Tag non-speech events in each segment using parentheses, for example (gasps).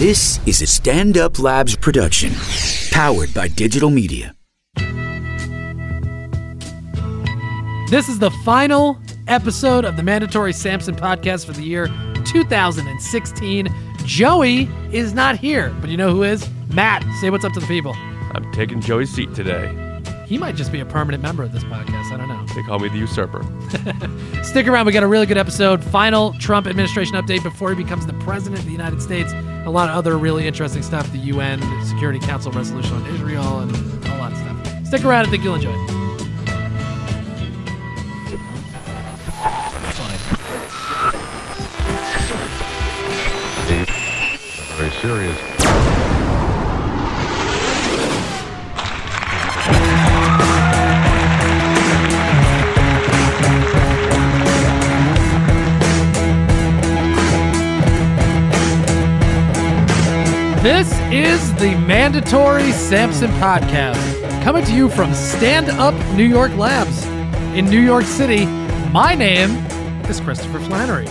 This is a Stand Up Labs production, powered by digital media. This is the final episode of the Mandatory Sampson podcast for the year 2016. Joey is not here, but you know who is? Matt. Say what's up to the people. I'm taking Joey's seat today. He might just be a permanent member of this podcast. I don't know. They call me the usurper. (laughs) Stick around. We got a really good episode. Final Trump administration update before he becomes the president of the United States. A lot of other really interesting stuff. The UN Security Council resolution on Israel and a lot of stuff. Stick around. I think you'll enjoy it. Very serious. This is the Mandatory Sampson Podcast, coming to you from Stand Up New York Labs in New York City. My name is Christopher Flannery.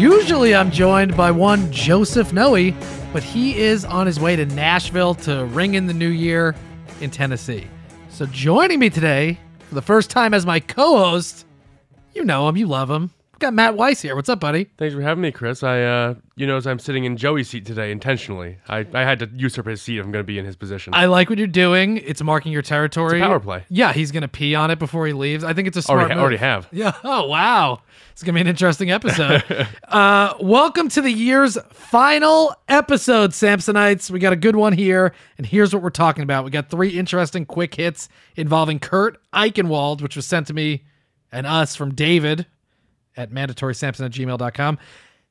Usually I'm joined by one Joseph Noe, but he is on his way to Nashville to ring in the new year in Tennessee. So joining me today for the first time as my co-host, you know him, you love him. Got Matt Weiss here. What's up, buddy? Thanks for having me, Chris. I, uh, you know, as I'm sitting in Joey's seat today intentionally. I, I had to usurp his seat if I'm going to be in his position. I like what you're doing. It's marking your territory. It's a power play. Yeah, he's gonna pee on it before he leaves. I think it's a smart already, move. already have. (laughs) Yeah. Oh wow. It's gonna be an interesting episode. (laughs) uh, welcome to the year's final episode, Samsonites. We got a good one here, and here's what we're talking about. We got three interesting quick hits involving Kurt Eichenwald, which was sent to me and us from David at mandatorysampson at gmail.com.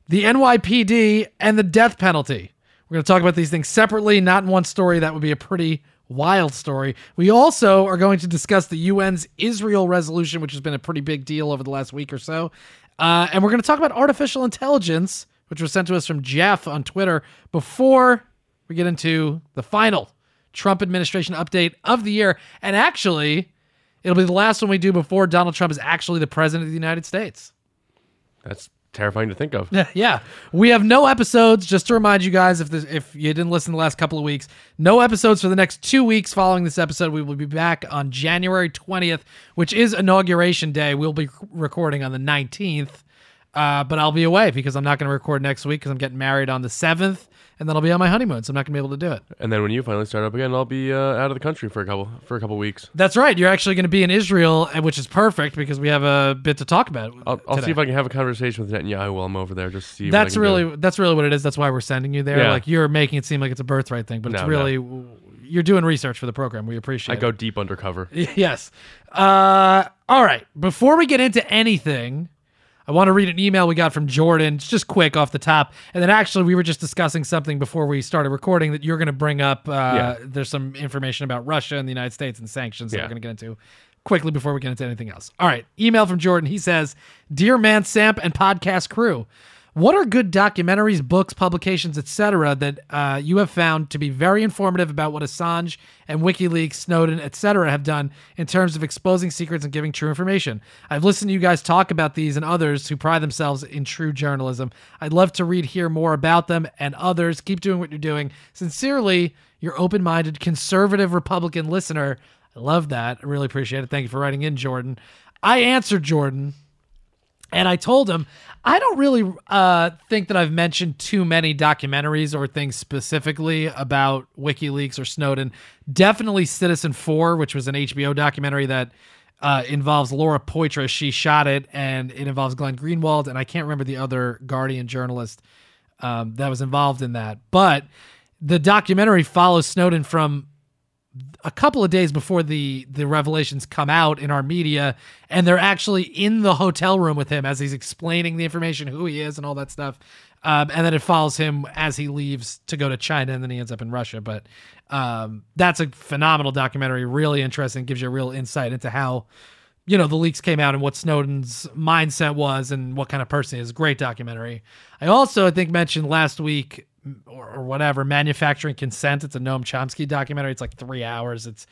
The NYPD and the death penalty. We're going to talk about these things separately, not in one story. That would be a pretty wild story. We also are going to discuss the UN's Israel resolution, which has been a pretty big deal over the last week or so. Uh, and we're going to talk about artificial intelligence, which was sent to us from Jeff on Twitter, before we get into the final Trump administration update of the year. And actually, it'll be the last one we do before Donald Trump is actually the president of the United States. That's terrifying to think of. Yeah, yeah. We have no episodes. Just to remind you guys, if this, if you didn't listen the last couple of weeks, no episodes for the next two weeks following this episode. We will be back on January twentieth, which is inauguration day. We'll be recording on the nineteenth, uh, but I'll be away because I'm not going to record next week because I'm getting married on the seventh, and then I'll be on my honeymoon, so I'm not going to be able to do it. And then when you finally start up again, I'll be uh, out of the country for a couple for a couple weeks. That's right. You're actually going to be in Israel, and- which is perfect because we have a bit to talk about. I'll, I'll see if I can have a conversation with Netanyahu while I'm over there. Just see. That's really do. that's really what it is. That's why we're sending you there. Yeah. Like you're making it seem like it's a birthright thing, but it's No, really you're doing research for the program. We appreciate it. I it. go deep undercover. (laughs) yes. Uh, all right. Before we get into anything, I want to read an email we got from Jordan. It's just quick off the top. And then actually, we were just discussing something before we started recording that you're going to bring up. Uh, Yeah. There's some information about Russia and the United States and sanctions that Yeah. we're going to get into quickly before we get into anything else. All right. Email from Jordan. He says, Dear Man Samp and podcast crew, what are good documentaries, books, publications, etc., that uh, you have found to be very informative about what Assange and WikiLeaks, Snowden, etc., have done in terms of exposing secrets and giving true information? I've listened to you guys talk about these and others who pride themselves in true journalism. I'd love to read hear more about them and others. Keep doing what you're doing. Sincerely, your open-minded conservative Republican listener. I love that. I really appreciate it. Thank you for writing in, Jordan. I answered Jordan and I told him I don't really uh, think that I've mentioned too many documentaries or things specifically about WikiLeaks or Snowden. Definitely Citizenfour, which was an HBO documentary that uh, involves Laura Poitras. She shot it, and it involves Glenn Greenwald, and I can't remember the other Guardian journalist um, that was involved in that. But the documentary follows Snowden from a couple of days before the the revelations come out in our media and they're actually in the hotel room with him as he's explaining the information who he is and all that stuff. Um, and then it follows him as he leaves to go to china and then he ends up in russia. But um, that's a phenomenal documentary really interesting gives you a real insight into how you know the leaks came out and what snowden's mindset was and what kind of person he is. Great documentary. I also i think mentioned last week or, or whatever manufacturing consent. It's a noam chomsky documentary. It's like three hours. It's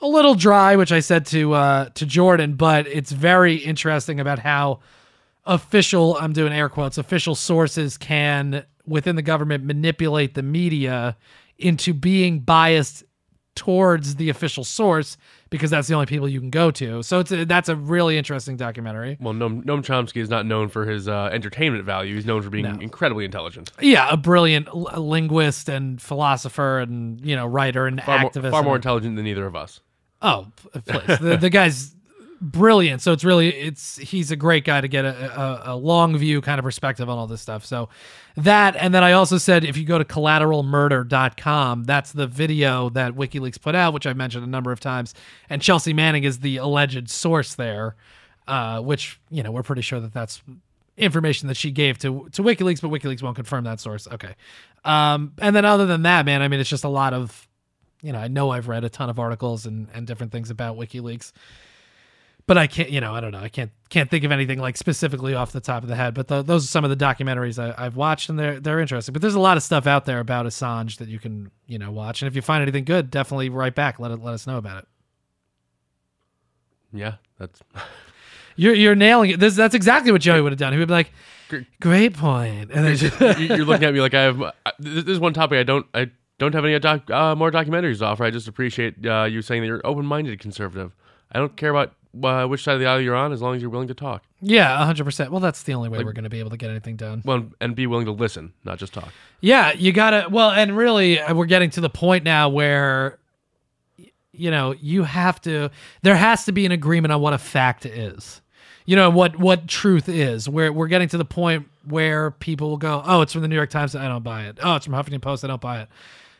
a little dry which i said to uh to jordan but it's very interesting about how official I'm doing air quotes official sources can within the government manipulate the media into being biased towards the official source because that's the only people you can go to. So it's a, that's a really interesting documentary. Well, Noam, Noam Chomsky is not known for his uh, entertainment value. He's known for being incredibly intelligent. Yeah, a brilliant l- linguist and philosopher and you know writer and Far more, activist. far more intelligent than either of us. Oh, please. the, the guy's brilliant. So it's really it's he's a great guy to get a, a, a long view kind of perspective on all this stuff. So that and then I also said if you go to collateralmurder.com, that's the video that WikiLeaks put out, which I mentioned a number of times. And Chelsea Manning is the alleged source there, uh, which you know we're pretty sure that that's information that she gave to to WikiLeaks, but WikiLeaks won't confirm that source. Okay. Um, and then other than that, man, I mean, it's just a lot of you know, I know I've read a ton of articles and, and different things about WikiLeaks, but I can't, you know, I don't know, I can't can't think of anything like specifically off the top of the head. But the, those are some of the documentaries I, I've watched, and they're they're interesting. But there's a lot of stuff out there about Assange that you can you know watch, and if you find anything good, definitely write back. Let it let us know about it. Yeah, that's (laughs) You're you're nailing it. This that's exactly what Joey would have done. He would be like, "Great point," and then (laughs) just, You- you're looking at me like I have. I- This is one topic I don't. I don't have any doc, uh, more documentaries to offer. I just appreciate uh, you saying that you're open-minded conservative. I don't care about uh, which side of the aisle you're on, as long as you're willing to talk. yeah, hundred percent. Well, that's the only way we're going to be able to get anything done. Well, and be willing to listen, not just talk. Yeah, you gotta. Well, and really, uh, we're getting to the point now where, you know, you have to. There has to be an agreement on what a fact is. You know what what truth is. Where we're getting to the point where people will go, "Oh, it's from the New York Times. I don't buy it. Oh, it's from Huffington Post. I don't buy it."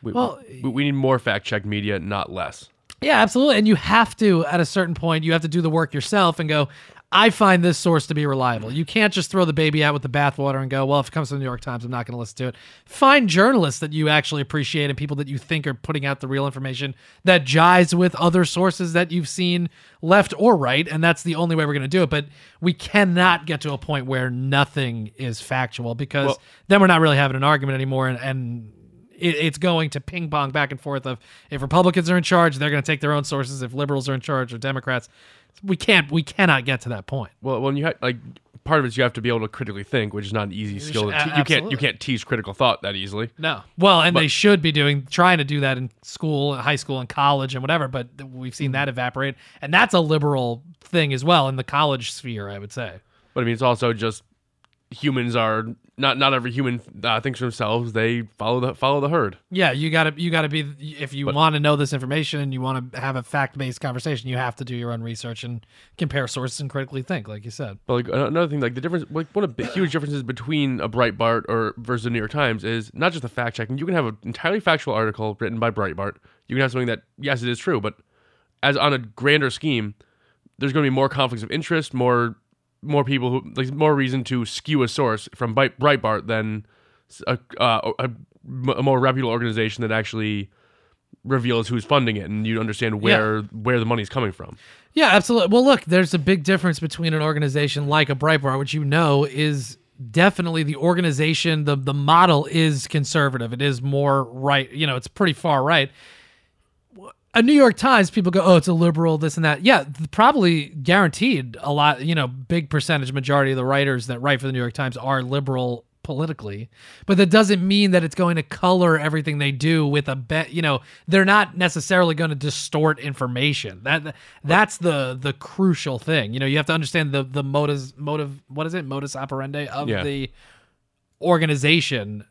We, Well- we, we need more fact checked media, not less. Yeah, absolutely. And you have to, at a certain point, you have to do the work yourself and go, I find this source to be reliable. You can't just throw the baby out with the bathwater and go, well, if it comes from the New York Times, I'm not going to listen to it. Find journalists that you actually appreciate and people that you think are putting out the real information that jives with other sources that you've seen left or right. And that's the only way we're going to do it. But we cannot get to a point where nothing is factual because Well- then we're not really having an argument anymore. And, and it, it's going to ping pong back and forth of if Republicans are in charge, they're going to take their own sources. If liberals are in charge or Democrats, we can't we cannot get to that point. Well, when you ha- like part of it is you have to be able to critically think, which is not an easy skill. To te- you can't you can't teach critical thought that easily. No. Well, and they should be doing trying to do that in school, high school, and college, and whatever. But we've seen that mm-hmm. evaporate, and that's a liberal thing as well in the college sphere, I would say. But I mean, it's also just humans are not not every human uh, thinks for themselves. They follow the follow the herd. Yeah, you gotta you gotta be if you want to know this information and you want to have a fact based conversation, you have to do your own research and compare sources and critically think, like you said. But like another thing, like the difference, like one of the huge differences between a Breitbart or versus the New York Times is not just the fact checking. You can have an entirely factual article written by Breitbart. You can have something that yes, it is true, but as on a grander scheme, there's going to be more conflicts of interest, more more people who like more reason to skew a source from Breit- Breitbart than a, uh, a, a more reputable organization that actually reveals who's funding it and you understand where where the money's coming from. Yeah, absolutely. Well, look, there's a big difference between an organization like a Breitbart, which you know is definitely the organization, the the model is conservative. It is more right. You know, it's pretty far right. A New York Times, people go, oh, it's a liberal, this and that. Yeah, probably guaranteed a lot, you know, big percentage, majority of the writers that write for the New York Times are liberal politically. But that doesn't mean that it's going to color everything they do with a bet. You know, they're not necessarily going to distort information. That that's the the crucial thing. You know, you have to understand the the motives motive. What is it? Modus operandi of Yeah. the organization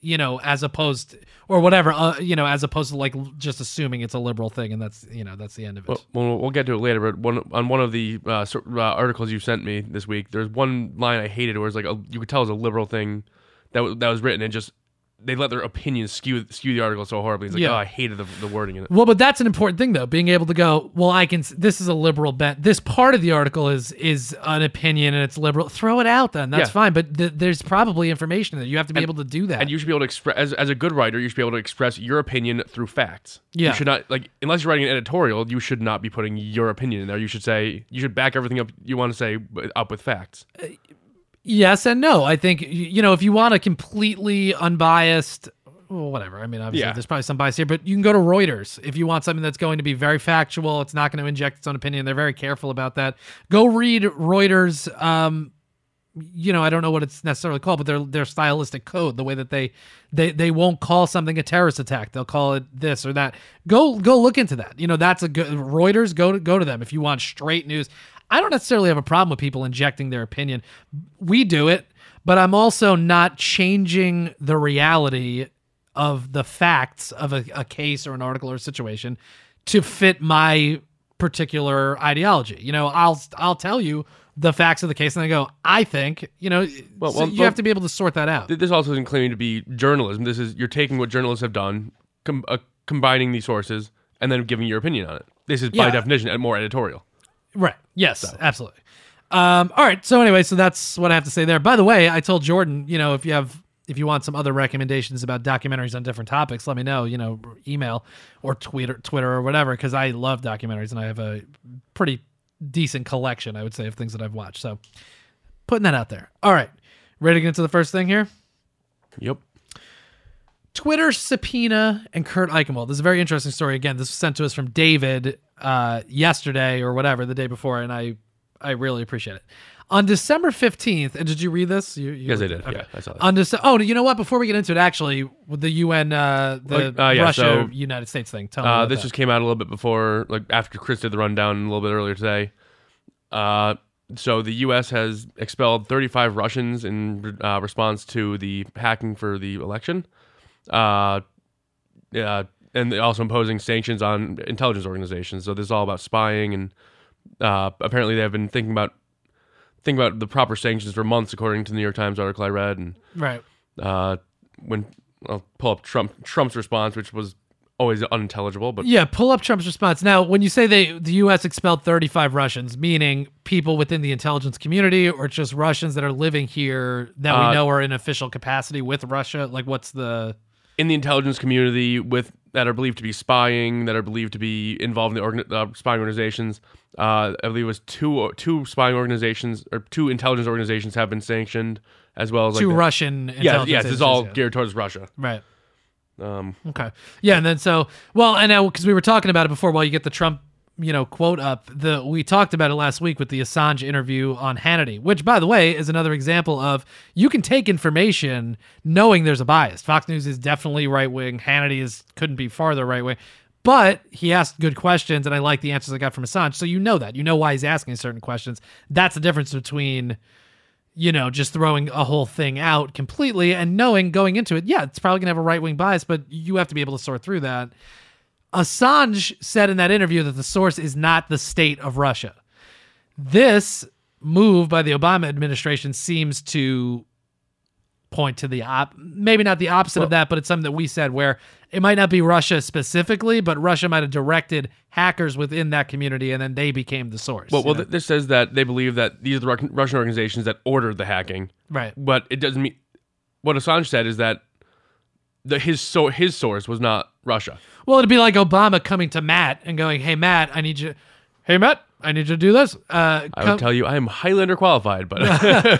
you know, as opposed or whatever, uh, you know, as opposed to like just assuming it's a liberal thing, and that's you know that's the end of it. Well, we'll, get to it later, but one on one of the uh, uh, articles you sent me this week, there's one line I hated where it's like a, you could tell it was a liberal thing that w- that was written, and just they let their opinions skew skew the article so horribly. It's like, Yeah. oh, I hated the, the wording in it. Well, but that's an important thing though, being able to go, well, I can. This is a liberal bent. This part of the article is is an opinion and it's liberal. Throw it out then. That's Yeah. fine. But th- there's probably information that you have to be able to do that. And you should be able to express as, as a good writer, you should be able to express your opinion through facts. Yeah. You should not like unless you're writing an editorial, you should not be putting your opinion in there. You should say you should back everything up you want to say up with facts. Uh, Yes and no. I think you know if you want a completely unbiased, well, whatever. I mean, obviously, Yeah. there's probably some bias here, but you can go to Reuters if you want something that's going to be very factual. It's not going to inject its own opinion. They're very careful about that. Go read Reuters. Um, you know, I don't know what it's necessarily called, but their their stylistic code, the way that they they they won't call something a terrorist attack. They'll call it this or that. Go go look into that. You know, that's a good Reuters. Go to go to them if you want straight news. I don't necessarily have a problem with people injecting their opinion. We do it, but I'm also not changing the reality of the facts of a, a case or an article or a situation to fit my particular ideology. You know, I'll I'll tell you the facts of the case and I go, I think, you know, Well, so well, you well- have to be able to sort that out. This also isn't claiming to be journalism. This is you're taking what journalists have done, com- uh, combining these sources, and then giving your opinion on it. This is by Yeah. definition more editorial. Right. Yes, absolutely. Um, all right. So anyway, so that's what I have to say there. By the way, I told Jordan, you know, if you have if you want some other recommendations about documentaries on different topics, let me know. You know, email or Twitter, Twitter or whatever, because I love documentaries and I have a pretty decent collection, I would say, of things that I've watched. So putting that out there. All right. Ready to get into the first thing here? Yep. Twitter subpoena and Kurt Eichenwald. This is a very interesting story. Again, this was sent to us from David uh, yesterday or whatever, the day before, and I I really appreciate it. On December 15th, and did you read this? You, you Yes, I did. Okay. Yeah, I saw that. On Dece- oh, you know what? Before we get into it, actually, with the UN, uh, the uh, yeah, Russia so, United States thing. Tell me Uh, about this that. just came out a little bit before, like after Chris did the rundown a little bit earlier today. Uh, so the U.S. has expelled 35 Russians in uh, response to the hacking for the election. Uh, yeah, and also imposing sanctions on intelligence organizations. So this is all about spying, and uh, apparently they have been thinking about thinking about the proper sanctions for months, according to the New York Times article I read. And right. uh, when I'll pull up Trump Trump's response, which was always unintelligible, but Yeah, pull up Trump's response. Now, when you say they the U.S. expelled 35 Russians, meaning people within the intelligence community, or just Russians that are living here that we Uh, know are in official capacity with Russia, like what's the in the intelligence community with that are believed to be spying, that are believed to be involved in the organ- uh, spying organizations. Uh, I believe it was two two spying organizations or two intelligence organizations have been sanctioned, as well as two like the- Russian? Yeah, intelligence yes, this is all yeah. geared towards Russia. right. Um, Okay. Yeah, and then so well, and now because we were talking about it before, while you get the Trump, you know, quote up, the we talked about it last week with the Assange interview on Hannity, which by the way is another example of you can take information knowing there's a bias. Fox News is definitely right wing. Hannity is couldn't be farther right wing. But he asked good questions, and I like the answers I got from Assange. So you know that. You know why he's asking certain questions. That's the difference between you know, just throwing a whole thing out completely and knowing going into it, yeah, it's probably gonna have a right wing bias, but you have to be able to sort through that. Assange said in that interview that the source is not the state of Russia. This move by the Obama administration seems to point to the op maybe not the opposite of that, but it's something that we said where it might not be Russia specifically, but Russia might have directed hackers within that community and then they became the source. well, well, know? this says that they believe that these are the Russian organizations that ordered the hacking, right. but it doesn't mean what Assange said is that the his so his source was not Russia. Well, it'd be like Obama coming to Matt and going, "Hey, Matt, I need you. Hey, Matt, I need you to do this." Uh, I would tell you I am highly underqualified, but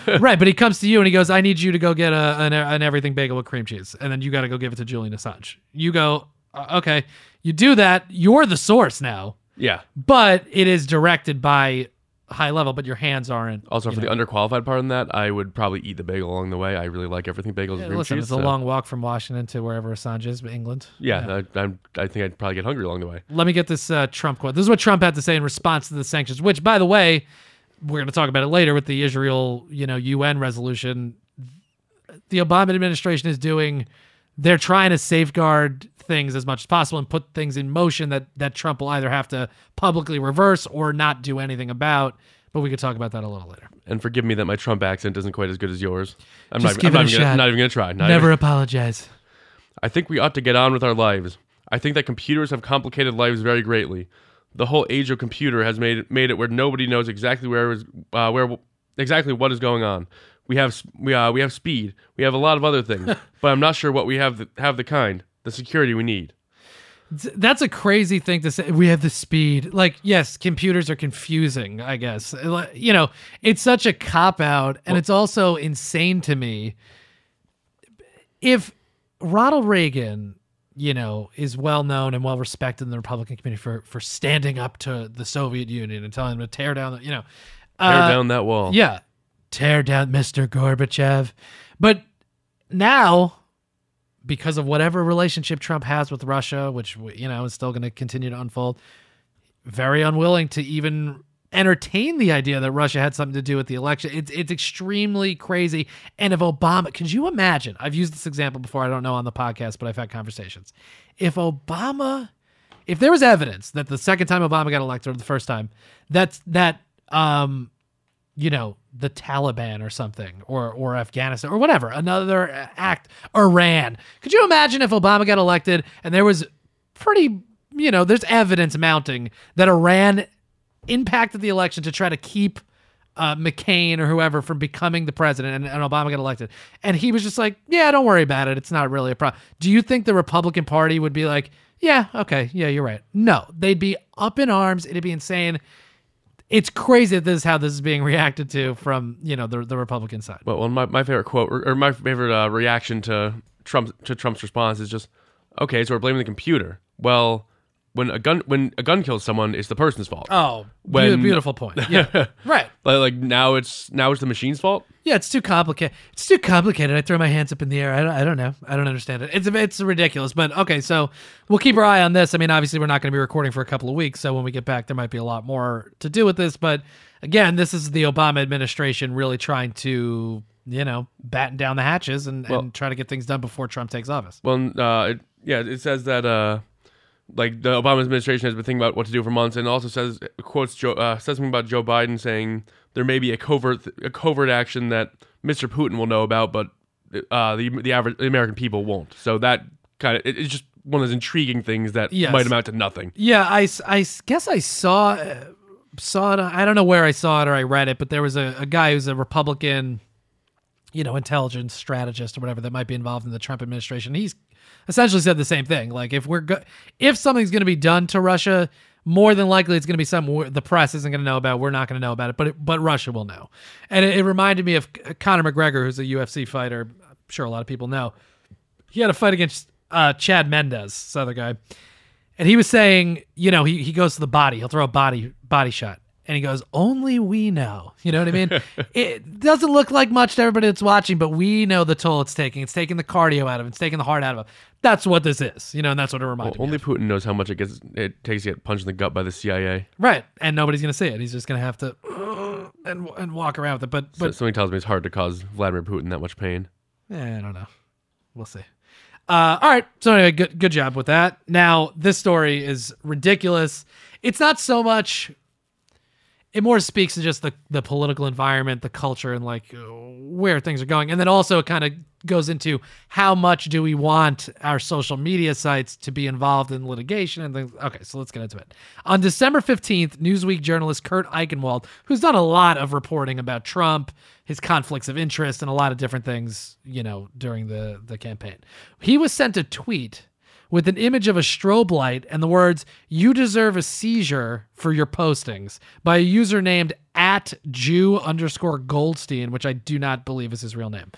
(laughs) (laughs) right, but he comes to you and he goes, "I need you to go get a an, an everything bagel with cream cheese," and then you got to go give it to Julian Assange. You go, uh, "Okay." You do that. You're the source now, yeah. but it is directed by high level, but your hands aren't. Also, for know. the underqualified part in that, I would probably eat the bagel along the way. I really like everything bagels and Yeah, cream listen, cheese. it's a long walk from Washington to wherever Assange is, England. Yeah, I, I'm, I think I'd probably get hungry along the way. Let me get this uh, Trump quote. This is what Trump had to say in response to the sanctions, which, by the way, we're going to talk about it later with the Israel, you know, UN resolution. The Obama administration is doing. They're trying to safeguard things as much as possible and put things in motion that that Trump will either have to publicly reverse or not do anything about. But we could talk about that a little later. And forgive me that my Trump accent isn't quite as good as yours. I'm Just not, give I'm it not, a even gonna, shot. not even gonna try. Not Never even- apologize. I think we ought to get on with our lives. I think that computers have complicated lives very greatly. The whole age of computer has made made it where nobody knows exactly where is uh, where exactly what is going on. We have we uh, we have speed. We have a lot of other things, (laughs) but I'm not sure what we have the, have the kind the security we need. That's a crazy thing to say. We have the speed. Like, yes, computers are confusing, I guess. You know, it's such a cop out, and it's also insane to me. If Ronald Reagan, you know, is well known and well respected in the Republican community for for standing up to the Soviet Union and telling them to tear down, the, you know, Tear uh, down that wall. yeah, tear down Mr. Gorbachev. But now, because of whatever relationship Trump has with Russia, which you know is still going to continue to unfold, very unwilling to even entertain the idea that Russia had something to do with the election. It's it's extremely crazy. And if Obama, could you imagine? I've used this example before. I don't know on the podcast, but I've had conversations. If Obama, if there was evidence that the second time Obama got elected or the first time, that's that um you know the Taliban or something or or Afghanistan or whatever another act Iran. Could you imagine if Obama got elected and there was pretty you know there's evidence mounting that Iran impacted the election to try to keep uh, McCain or whoever from becoming the president and, and Obama got elected. And he was just like yeah don't worry about it. It's not really a problem do you think the Republican Party would be like yeah okay yeah you're right. No they'd be up in arms. It'd be insane it's crazy that this is how this is being reacted to from you know the the Republican side. Well, well my, my favorite quote or, or my favorite uh, reaction to Trump to Trump's response is just, okay, so we're blaming the computer. Well, when a gun when a gun kills someone, it's the person's fault. Oh, When- beautiful point. Yeah, (laughs) right. Like, like now it's now it's the machine's fault. Yeah, it's too complicated. It's too complicated. I throw my hands up in the air. I don't, I don't know. I don't understand it. It's it's ridiculous. But okay, so we'll keep our eye on this. I mean, obviously, we're not going to be recording for a couple of weeks, so when we get back, there might be a lot more to do with this. But again, this is the Obama administration really trying to you know batten down the hatches and, and try to get things done before Trump takes office. Well, uh, it, yeah, it says that uh, like the Obama administration has been thinking about what to do for months, and also says quotes Joe uh, says something about Joe Biden saying there may be a covert a covert action that Mr. Putin will know about, but uh, the the average the American people won't. So that kind of it, it's just one of those intriguing things that Yes. might amount to nothing. Yeah, I, I guess I saw uh, saw it. I don't know where I saw it or I read it, but there was a, a guy who's a Republican, you know, intelligence strategist or whatever that might be involved in the Trump administration. He's essentially said the same thing. Like if we're go- if something's going to be done to Russia, more than likely it's going to be something the press isn't going to know about. We're not going to know about it, but it, but Russia will know. And it, it reminded me of Conor McGregor, who's a UFC fighter. I'm sure a lot of people know. He had a fight against uh, Chad Mendes, this other guy. And he was saying, you know, he, he goes to the body, he'll throw a body body shot. And he goes, Only we know. You know what I mean? (laughs) it doesn't look like much to everybody that's watching, but we know the toll it's taking. It's taking the cardio out of it, it's taking the heart out of it. That's what this is, you know, and that's what it reminded me. Only of. Putin knows how much it gets it takes to get punched in the gut by the CIA. Right. And nobody's gonna see it. He's just gonna have to (clears throat) and and walk around with it. But So something tells me it's hard to cause Vladimir Putin that much pain. Eh, I don't know. We'll see. Uh, all right. So anyway, good good job with that. Now this story is ridiculous. It's not so much. It more speaks to just the the political environment, the culture, and like where things are going, and then also it kind of goes into how much do we want our social media sites to be involved in litigation and things. Okay, so let's get into it. On December fifteenth, Newsweek journalist Kurt Eichenwald, who's done a lot of reporting about Trump, his conflicts of interest, and a lot of different things, you know, during the the campaign, he was sent a tweet with an image of a strobe light and the words "You deserve a seizure for your postings" by a user named at Jew underscore Goldstein, which I do not believe is his real name.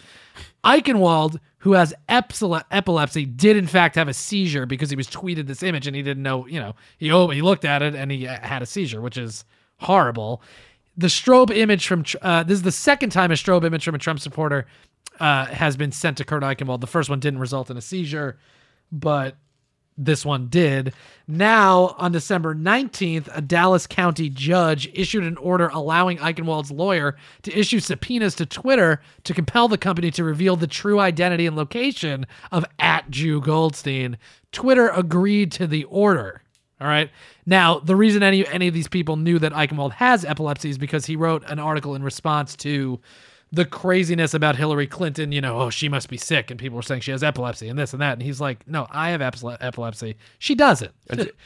Eichenwald, who has epilepsy, did in fact have a seizure because he was tweeted this image and he didn't know. You know, he oh, he looked at it and he uh, had a seizure, which is horrible. The strobe image from uh, this is the second time a strobe image from a Trump supporter uh, has been sent to Kurt Eichenwald. The first one didn't result in a seizure, but this one did. Now, on December 19th, a Dallas County judge issued an order allowing Eichenwald's lawyer to issue subpoenas to Twitter to compel the company to reveal the true identity and location of at Jew Goldstein. Twitter agreed to the order. All right. Now, the reason any any of these people knew that Eichenwald has epilepsy is because he wrote an article in response to the craziness about Hillary Clinton, you know, oh, she must be sick, and people were saying she has epilepsy and this and that, and he's like, no, I have epilepsy. She doesn't.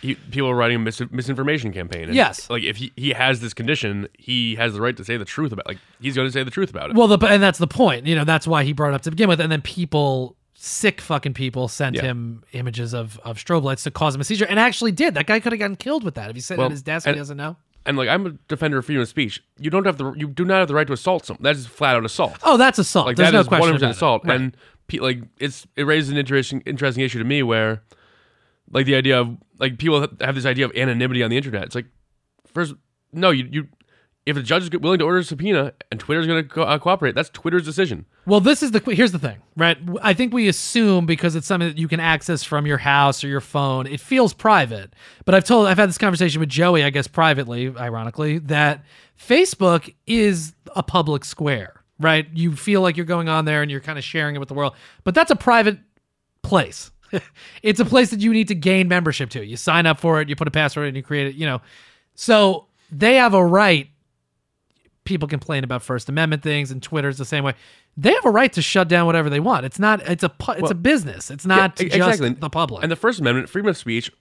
He, people are writing a mis- misinformation campaign. And, Yes. like if he, he has this condition, he has the right to say the truth about. Like he's going to say the truth about it. Well, the and that's the point. You know, that's why he brought it up to begin with, and then people. Sick fucking people sent Yeah. him images of, of strobe lights to cause him a seizure, and actually did. That guy could have gotten killed with that if he sat Well, at his desk and- he doesn't know. And like I'm a defender of freedom of speech. You don't have the you do not have the right to assault someone. That is flat out assault. Oh, that's assault. like There's that no is question 100% about it. assault. Right. And pe- like it's it raises an interesting interesting issue to me where like the idea of like people have this idea of anonymity on the internet. It's like first no you you if the judge is willing to order a subpoena and Twitter's going to co- uh, cooperate, that's Twitter's decision. Well, this is the here's the thing, right? I think we assume because it's something that you can access from your house or your phone, it feels private. But I've told I've had this conversation with Joey, I guess privately, ironically, that Facebook is a public square, right? You feel like you're going on there and you're kind of sharing it with the world, but that's a private place. (laughs) it's a place that you need to gain membership to. You sign up for it, you put a password and you create it, you know. So they have a right people complain about First Amendment things, and Twitter's the same way. They have a right to shut down whatever they want. It's not. It's a. It's a business. It's not Yeah, e- just exactly. the public. And the First Amendment, freedom of speech,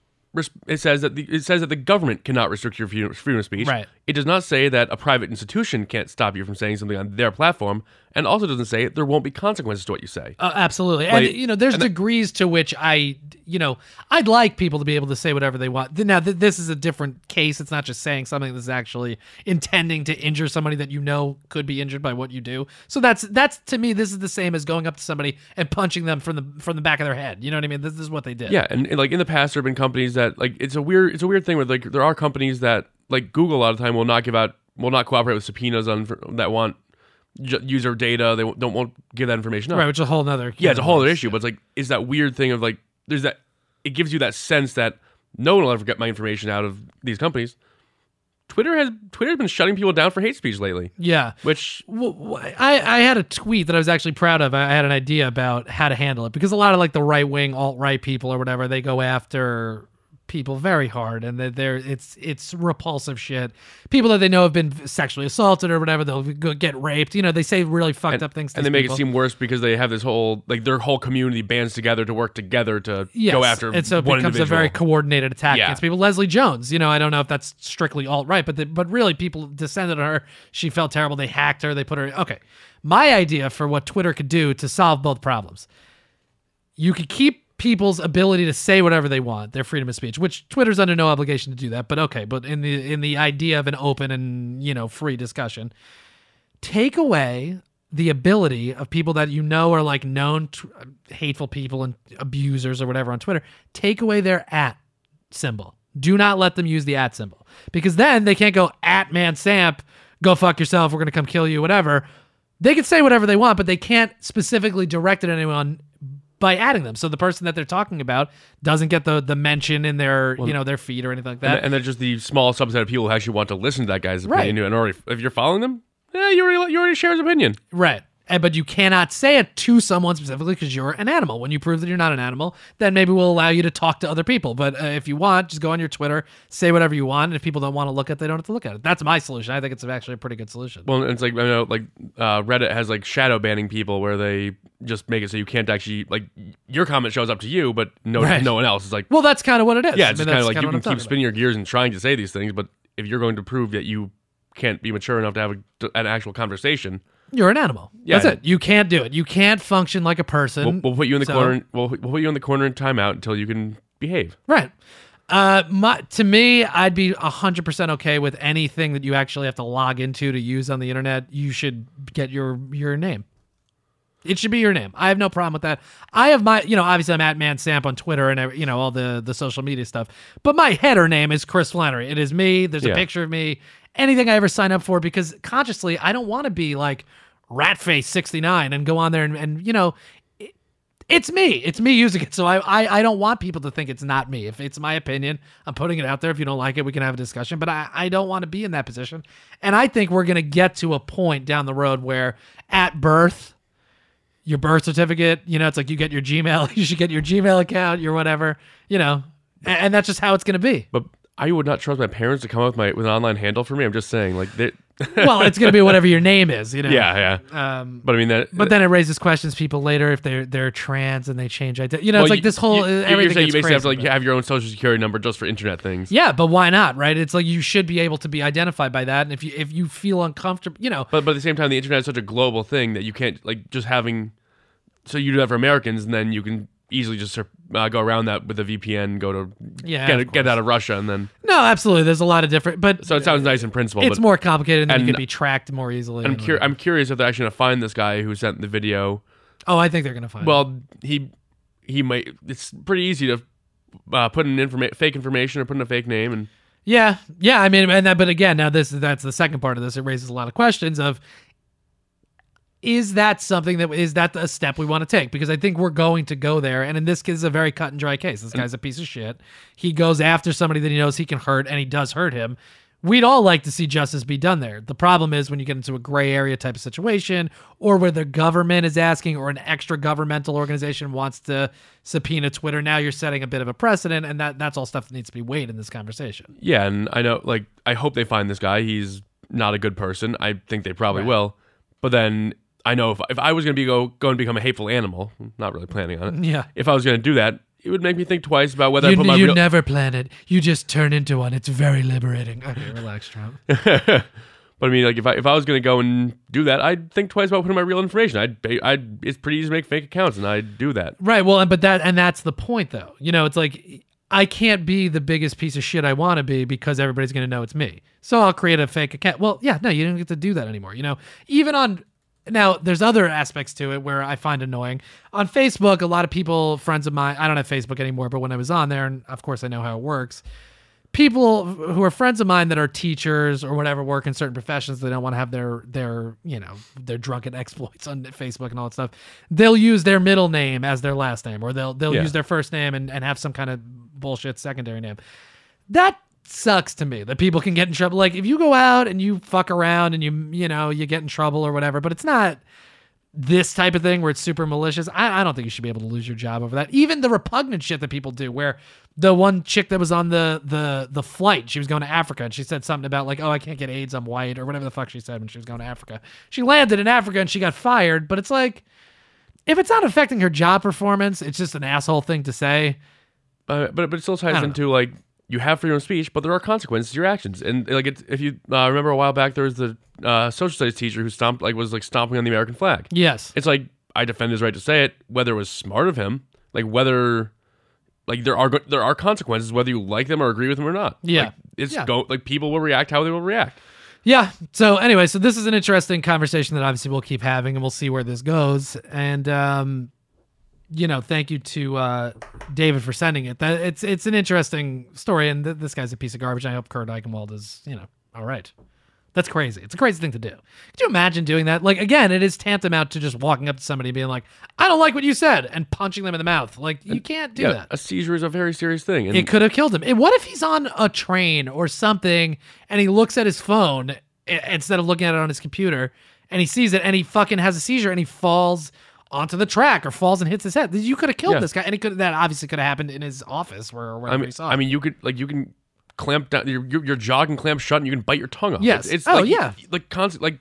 it says that the, it says that the government cannot restrict your freedom of speech. Right. It does not say that a private institution can't stop you from saying something on their platform, and also doesn't say there won't be consequences to what you say. Uh, absolutely. And, you know, there's degrees to which I, you know, I'd like people to be able to say whatever they want. Now, th- this is a different case. It's not just saying something that's actually intending to injure somebody that you know could be injured by what you do. So that's, that's to me, this is the same as going up to somebody and punching them from the, from the back of their head. You know what I mean? This, is what they did. Yeah, and, and, like in the past, there have been companies that like it's a weird it's a weird thing where like there are companies that like Google a lot of time will not give out will not cooperate with subpoenas on that want j- user data. They won't- don't won't give that information up. Right. Which is a whole nother. Yeah, it's a whole other issue. But it's like is that weird thing of like there's that it gives you that sense that no one will ever get my information out of these companies. Twitter has Twitter's been shutting people down for hate speech lately, Yeah. which Well, I, I had a tweet that I was actually proud of. I had an idea about how to handle it because a lot of like the right wing alt right people or whatever they go after people very hard and they're, they're it's it's repulsive shit. People that they know have been sexually assaulted or whatever they'll get raped. You know they say really fucked up things. To and they make people. it seem worse because they have this whole like their whole community bands together to work together to Yes. go after and so it becomes a very coordinated attack Yeah. against people. Leslie Jones, you know, I don't know if that's strictly alt right, but the, but really people descended on her. She felt terrible. They hacked her. They put her. Okay, my idea for what Twitter could do to solve both problems, you could keep people's ability to say whatever they want, their freedom of speech, which Twitter's under no obligation to do that. But okay, but in the in the idea of an open and you know free discussion, take away the ability of people that you know are like known t- hateful people and abusers or whatever on Twitter, take away their at symbol. Do not let them use the at symbol because then they can't go at man Samp, go fuck yourself, we're going to come kill you, whatever. They can say whatever they want, but they can't specifically direct it at anyone by adding them. So the person that they're talking about doesn't get the the mention in their, you know, their feed or anything like that. and, and they're just the small subset of people who actually want to listen to that guy's Right. opinion. And already, if you're following them, yeah, you already you already share his opinion. Right. And, but you cannot say it to someone specifically because you're an animal. When you prove that you're not an animal, then maybe we'll allow you to talk to other people. But uh, if you want, just go on your Twitter, say whatever you want. And if people don't want to look at it, they don't have to look at it. That's my solution. I think it's actually a pretty good solution. Well, it's like I know, like uh, Reddit has like shadow banning people where they just make it so you can't actually like your comment shows up to you, but no Right. no one else. is like Well, that's kind of what it is. yeah, I it's mean, kind of like you can keep spinning your gears and trying to say these things, but if you're going to prove that you can't be mature enough to have a, an actual conversation. You're an animal. Yeah. That's it. You can't do it. You can't function like a person. we'll, we'll put you in the So- corner. We'll, we'll put you in the corner in timeout until you can behave. Right. Uh, my, to me, I'd be 100% okay with anything that you actually have to log into to use on the internet. You should get your your name. It should be your name. I have no problem with that. I have my, you know, obviously I'm at Man Samp on Twitter and you know all the the social media stuff. But my header name is Chris Flannery. It is me. There's a Yeah. picture of me. Anything I ever sign up for because consciously I don't want to be like Ratface69 and go on there and, and you know it's me. It's me using it. So I, I I don't want people to think it's not me. If it's my opinion, I'm putting it out there. If you don't like it, we can have a discussion. But I, I don't want to be in that position. And I think we're gonna get to a point down the road where at birth, your birth certificate, you know, it's like you get your Gmail, (laughs) you should get your Gmail account, your whatever, you know. And, and that's just how it's gonna be. But I would not trust my parents to come up with my with an online handle for me. I'm just saying, like, they, (laughs) Well, it's gonna be whatever your name is, you know. yeah, yeah. Um But I mean that. but then it raises questions people later if they're they're trans and they change identity. You know, well, it's like you- this whole you, uh, you're everything you gets basically have to like have your own social security number just for internet things. Yeah, but why not, right? It's like you should be able to be identified by that, and if you if you feel uncomfortable, you know, But but at the same time, the internet is such a global thing that you can't like just having. So you do that for Americans, and then you can easily just uh, go around that with a VPN, go to Yeah, get get out of Russia, and then no, absolutely. There's a lot of different, but so it sounds nice in principle. it's more complicated, and then you and- can be tracked more easily. I'm and- cur- I'm curious if they're actually gonna find this guy who sent the video. Oh, I think they're gonna find. him. Well, he he might. It's pretty easy to uh, put in informa- fake information or put in a fake name, and Yeah, yeah. I mean, and that, but again, now this that's the second part of this. It raises a lot of questions of is that something that is that a step we want to take? Because I think we're going to go there, and in this case, is a very cut and dry case. This guy's a piece of shit. He goes after somebody that he knows he can hurt, and he does hurt him. We'd all like to see justice be done there. The problem is when you get into a gray area type of situation, or where the government is asking, or an extra governmental organization wants to subpoena Twitter. Now you're setting a bit of a precedent, and that that's all stuff that needs to be weighed in this conversation. yeah. And I know, like, I hope they find this guy. He's not a good person. I think they probably Right. will. But then I know if if I was gonna be go go and become a hateful animal, not really planning on it. Yeah. If I was gonna do that, it would make me think twice about whether I You, put my you real. never plan it. You just turn into one. It's very liberating. Okay, relax, Trump. (laughs) but I mean, like if I if I was gonna go and do that, I'd think twice about putting my real information. I'd I'd it's pretty easy to make fake accounts, and I'd do that. right. Well, and- but that and that's the point, though. You know, it's like I can't be the biggest piece of shit I want to be because everybody's going to know it's me. So I'll create a fake account. Well, yeah, no, you don't get to do that anymore. You know, even on now, there's other aspects to it where I find annoying. On Facebook, a lot of people, friends of mine, I don't have Facebook anymore, but when I was on there, and of course I know how it works. People who are friends of mine that are teachers or whatever work in certain professions, they don't want to have their their you know their drunken (laughs) exploits on Facebook and all that stuff. They'll use their middle name as their last name, or they'll they'll Yeah. use their first name and, and have some kind of bullshit secondary name. That sucks to me that people can get in trouble. Like if you go out and you fuck around and you you know you get in trouble or whatever, but it's not this type of thing where it's super malicious. I, I don't think you should be able to lose your job over that. Even the repugnant shit that people do, where the one chick that was on the the the flight, she was going to Africa, and she said something about like, "Oh, I can't get AIDS, I'm white," or whatever the fuck she said when she was going to Africa. She landed in Africa and she got fired, but it's like, if it's not affecting her job performance, it's just an asshole thing to say. Uh, but but it still ties into like you have freedom of speech, but there are consequences to your actions. And like it's, if you uh, remember a while back, there was the uh, social studies teacher who stomped like was like stomping on the American flag. Yes. It's like I defend his right to say it, whether it was smart of him, like whether like there are there are consequences whether you like them or agree with them or not. Yeah. Like, it's Yeah. go like people will react how they will react. Yeah. So anyway, so this is an interesting conversation that obviously we'll keep having, and we'll see where this goes. And um, you know, thank you to uh, David for sending it. That it's it's an interesting story, and th- this guy's a piece of garbage. I hope Kurt Eichenwald is you know all right. That's crazy. It's a crazy thing to do. Could you imagine doing that? Like again, it is tantamount to just walking up to somebody and being like, "I don't like what you said," and punching them in the mouth. Like you can't do yeah, that. a seizure is a very serious thing. And It could have killed him. And what if he's on a train or something and he looks at his phone i- instead of looking at it on his computer and he sees it and he fucking has a seizure and he falls onto the track or falls and hits his head? You could have killed Yeah. this guy. And it could that obviously could have happened in his office where or wherever I mean, I mean, you could like you can clamp down your your, your jaw can clamp shut and you can bite your tongue off. Yes. It's, it's Oh, like, yeah. like constant like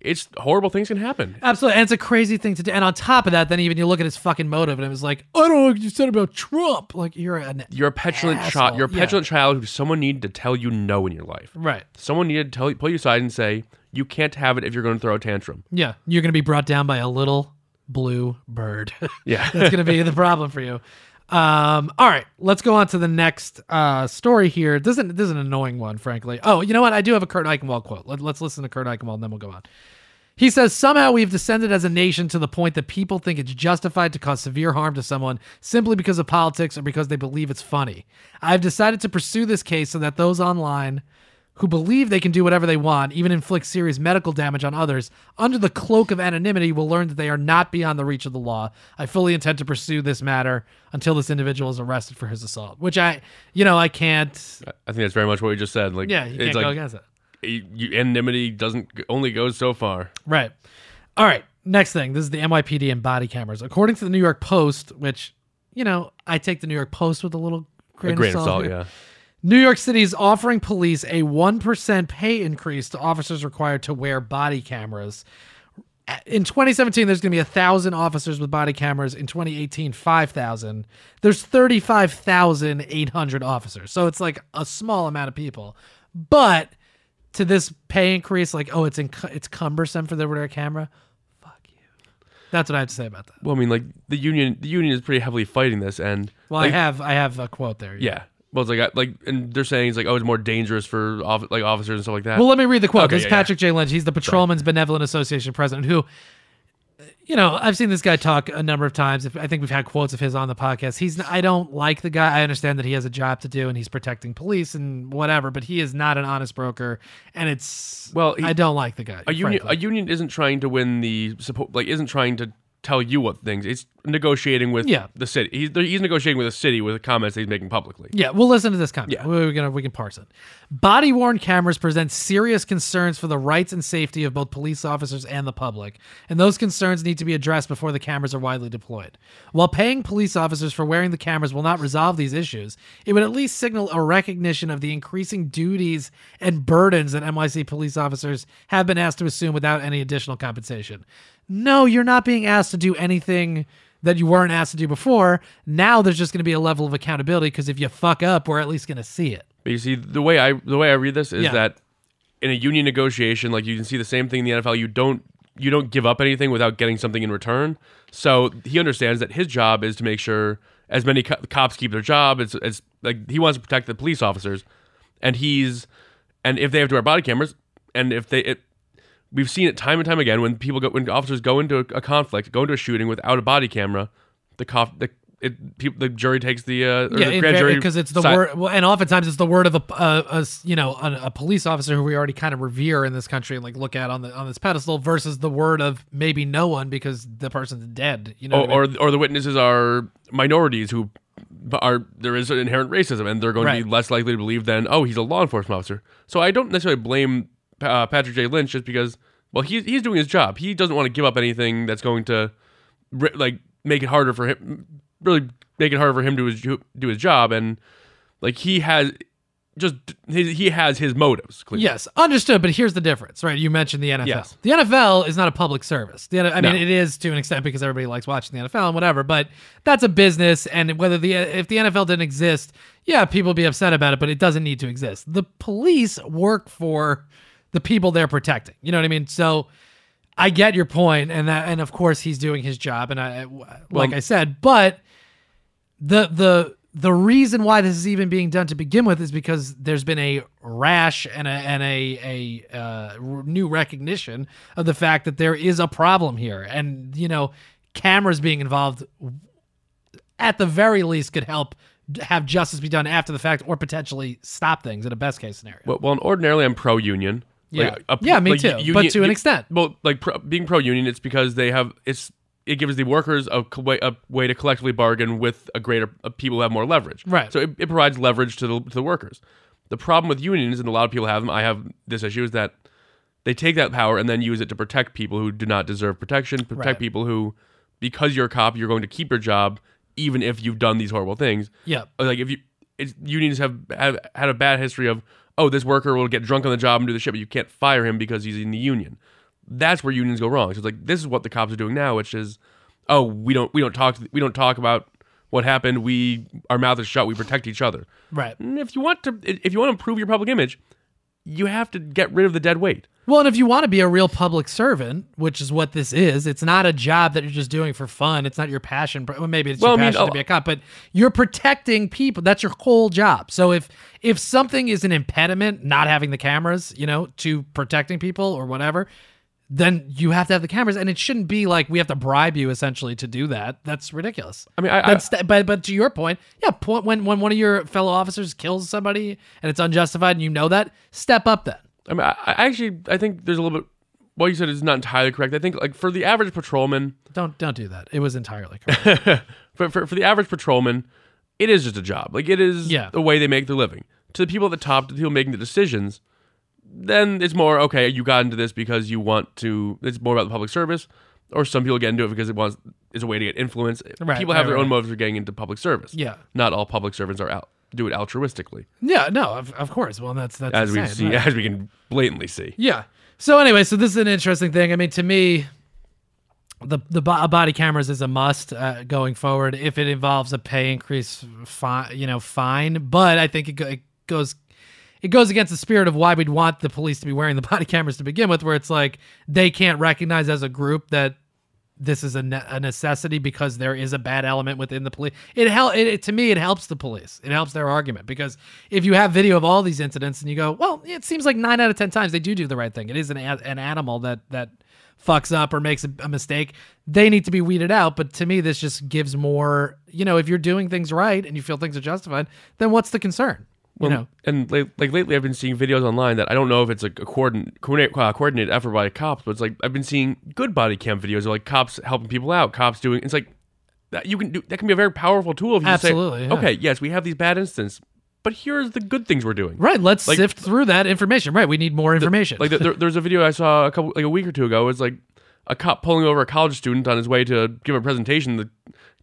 it's horrible things can happen. Absolutely. And it's a crazy thing to do. And on top of that, then even you look at his fucking motive and it was like, I don't know what you said about Trump. Like you're an You're a petulant child. You're a yeah. petulant child who someone needed to tell you no in your life. Right. Someone needed to tell you, pull you aside and say you can't have it if you're going to throw a tantrum. Yeah. You're gonna be brought down by a little blue bird. (laughs) Yeah. that's going to be the problem for you. Um, all right, let's go on to the next uh, story here. This isn't, this is an annoying one, frankly. Oh, you know what? I do have a Kurt Eichenwald quote. Let, let's listen to Kurt Eichenwald and then we'll go on. He says, Somehow we've descended as a nation to the point that people think it's justified to cause severe harm to someone simply because of politics or because they believe it's funny. I've decided to pursue this case so that those online who believe they can do whatever they want, even inflict serious medical damage on others, under the cloak of anonymity, will learn that they are not beyond the reach of the law. I fully intend to pursue this matter until this individual is arrested for his assault. Which I, you know, I can't. I think that's very much what we just said. Like, Yeah, you can't it's go like against it. you, you- anonymity doesn't only goes so far. Right. All right. Next thing. This is the NYPD and body cameras. According to the New York Post, which, you know, I take the New York Post with a little grain, A grain of of salt, yeah. New York City is offering police a 1% pay increase to officers required to wear body cameras. In 2017, there's going to be 1,000 officers with body cameras. In 2018, 5,000. There's 35,800 officers. So it's like a small amount of people. But to this pay increase, like, oh, it's inc- it's cumbersome for them to wear a camera. Fuck you. That's what I have to say about that. Well, I mean, like the union, the union is pretty heavily fighting this, and Well, like, I have I have a quote there. yeah. Well, it's like I- like, and they're saying it's like, oh, it's more dangerous for off, like officers and stuff like that. Well, let me read the quote. Okay, this is yeah, yeah. Patrick J. Lynch. He's the Patrolmen's Benevolent Association president who you know, I've seen this guy talk a number of times. If- I think we've had quotes of his on the podcast. He's I don't like the guy. I understand that he has a job to do and he's protecting police and whatever, but he is not an honest broker, and it's Well, he- I don't like the guy. a union frankly. a union isn't trying to win the support like isn't trying to tell you what things it's negotiating with Yeah. the city he's, he's negotiating with the city with the comments that he's making publicly Yeah, we'll listen to this comment. Yeah. We're gonna we can parse it. Body worn cameras present serious concerns for the rights and safety of both police officers and the public, and those concerns need to be addressed before the cameras are widely deployed. While paying police officers for wearing the cameras will not resolve these issues, it would at least signal a recognition of the increasing duties and burdens that NYC police officers have been asked to assume without any additional compensation. No, you're not being asked to do anything that you weren't asked to do before. Now there's just going to be a level of accountability because if you fuck up, we're at least going to see it. but you see the way i the way i read this is Yeah. that in a union negotiation like you can see the same thing in the nfl you don't you don't give up anything without getting something in return so he understands that his job is to make sure as many co- cops keep their job It's, it's like he wants to protect the police officers and he's and if they have to wear body cameras and if they it, we've seen it time and time again when people go when officers go into a, a conflict go into a shooting without a body camera the the it, people, the jury takes the uh or Yeah, the grand jury because it's the side- word, well, and oftentimes it's the word of a, a, a s- you know a, a police officer who we already kind of revere in this country and like look at on the on this pedestal versus the word of maybe no one because the person's dead. You know, or, I mean? or or the witnesses are minorities who are there is an inherent racism and they're going to be less likely to believe than oh he's a law enforcement officer so i don't necessarily blame uh, patrick j lynch just because well he's, he's doing his job he doesn't want to give up anything that's going to like make it harder for him really make it harder for him to his, do his job and like he has just he, he has his motives clearly. Yes, understood. But here's the difference, right? You mentioned the NFL. Yes. The NFL is not a public service. The, I mean, No. it is to an extent because everybody likes watching the NFL and whatever. But that's a business, and whether the if the NFL didn't exist, yeah, people would be upset about it. But it doesn't need to exist. The police work for the people they're protecting. You know what I mean? So. I get your point, and that, and of course he's doing his job, and I, like I said, but the the the reason why this is even being done to begin with is because there's been a rash and a and a a uh, r- new recognition of the fact that there is a problem here, and you know, cameras being involved at the very least could help have justice be done after the fact, or potentially stop things in a best case scenario. Well, well, ordinarily I'm pro union. Yeah. Yeah, me too, but to an extent. Well, like pro, being pro union, it's because they have it's it gives the workers a, way, a way to collectively bargain with a greater uh, people who have more leverage. Right. So it, it provides leverage to the to the workers. The problem with unions, and a lot of people have them, I have this issue, is that they take that power and then use it to protect people who do not deserve protection, protect Right. people who, because you're a cop, you're going to keep your job even if you've done these horrible things. Yeah. Like if you, it's, unions have, have had a bad history of, oh, this worker will get drunk on the job and do the shit, but you can't fire him because he's in the union. That's where unions go wrong. So it's like this is what the cops are doing now, which is, oh, we don't we don't talk we don't talk about what happened. We our mouth is shut. We protect each other. right. And if you want to if you want to improve your public image, you have to get rid of the dead weight. Well, and if you want to be a real public servant, which is what this is, it's not a job that you're just doing for fun. It's not your passion. Well, maybe it's Well, your I mean, passion to be a cop, but you're protecting people. That's your whole job. So if if something is an impediment, not having the cameras, you know, to protecting people or whatever, then you have to have the cameras, and it shouldn't be like we have to bribe you essentially to do that. That's ridiculous. I mean, I- I- That's but but to your point, yeah. Point when when one of your fellow officers kills somebody and it's unjustified, and you know that, step up then. I mean, I, I actually I think there's a little bit. What you said is not entirely correct. I think like for the average patrolman, Don't don't do that. It was entirely correct. (laughs) for, for for the average patrolman, it is just a job. Like it is Yeah. the way they make their living. To the people at the top, to the people making the decisions, then it's more okay. You got into this because you want to. It's more about the public service, or some people get into it because it wants is a way to get influence. Right, people have right, their own motives for getting into public service. Yeah. not all public servants are out do it altruistically, Yeah, no, of, of course. Well, that's that's as we see, right. as we can blatantly see. Yeah. So anyway, so this is an interesting thing. I mean, to me, the the bo- body cameras is a must uh, going forward. If it involves a pay increase, fine, you know, fine. But I think it, go, it goes it goes against the spirit of why we'd want the police to be wearing the (laughs) body cameras to begin with, where it's like they can't recognize as a group that this is a, ne- a necessity because there is a bad element within the police. It, hel- it, it to me it helps the police. It helps their argument because if you have video of all these incidents and you go, well, it seems like nine out of ten times they do do the right thing. It is an a- an animal that that fucks up or makes a, a mistake, they need to be weeded out. But to me, this just gives more. You know, if you're doing things right and you feel things are justified, then what's the concern? You know, and like, like lately, I've been seeing videos online that I don't know if it's like a coordinate, coordinate, coordinated effort by cops, but it's like I've been seeing good body cam videos of like cops helping people out, cops doing. It's like that you can do. That can be a very powerful tool if you just say, Absolutely, yeah. okay, yes, we have these bad instances, but here's the good things we're doing. right? Let's Like- sift through that information. Right, we need more information. Like there, there's a video I saw a couple like a week or two ago. It was like a cop pulling over a college student on his way to give a presentation. The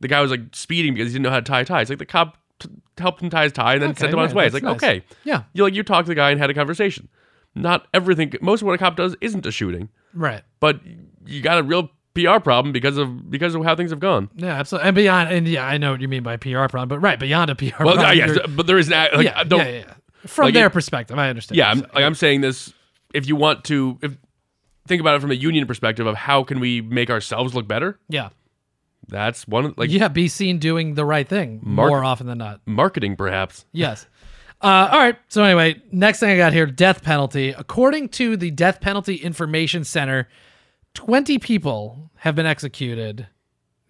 the guy was like speeding because he didn't know how to tie a tie. It's like the cop helped him tie his tie and then sent him on his way. It's like nice. okay, Yeah. you like you talked to the guy and had a conversation. Not everything. Most of what a cop does isn't a shooting, right. but you got a real PR problem because of because of how things have gone. Yeah, absolutely. And beyond, and yeah, I know what you mean by PR problem, but right beyond a PR Well, problem. yes, you're- but there is act- like yeah, yeah, yeah, yeah. From like their it- perspective, I understand. Yeah, I'm, like I'm saying this. If you want to, if think about it from a union perspective of how can we make ourselves look better, yeah, that's one of- like yeah. Be seen doing the right thing Mark- more often than not. marketing, perhaps. (laughs) Yes. Uh, all right. So anyway, next thing I got here: death penalty. According to the Death Penalty Information Center, twenty people have been executed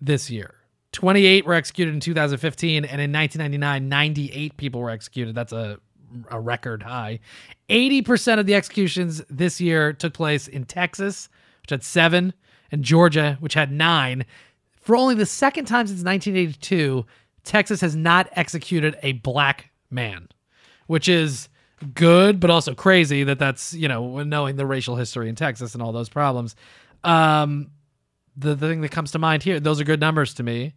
this year. 28 were executed in 2015, and in 1999, 98 people were executed. That's a, a record high. 80% of the executions this year took place in Texas, which had seven, and Georgia, which had nine. For only the second time since 1982, Texas has not executed a black man, which is good, but also crazy that that's, you know, knowing the racial history in Texas and all those problems. Um, the, the thing that comes to mind here, those are good numbers to me.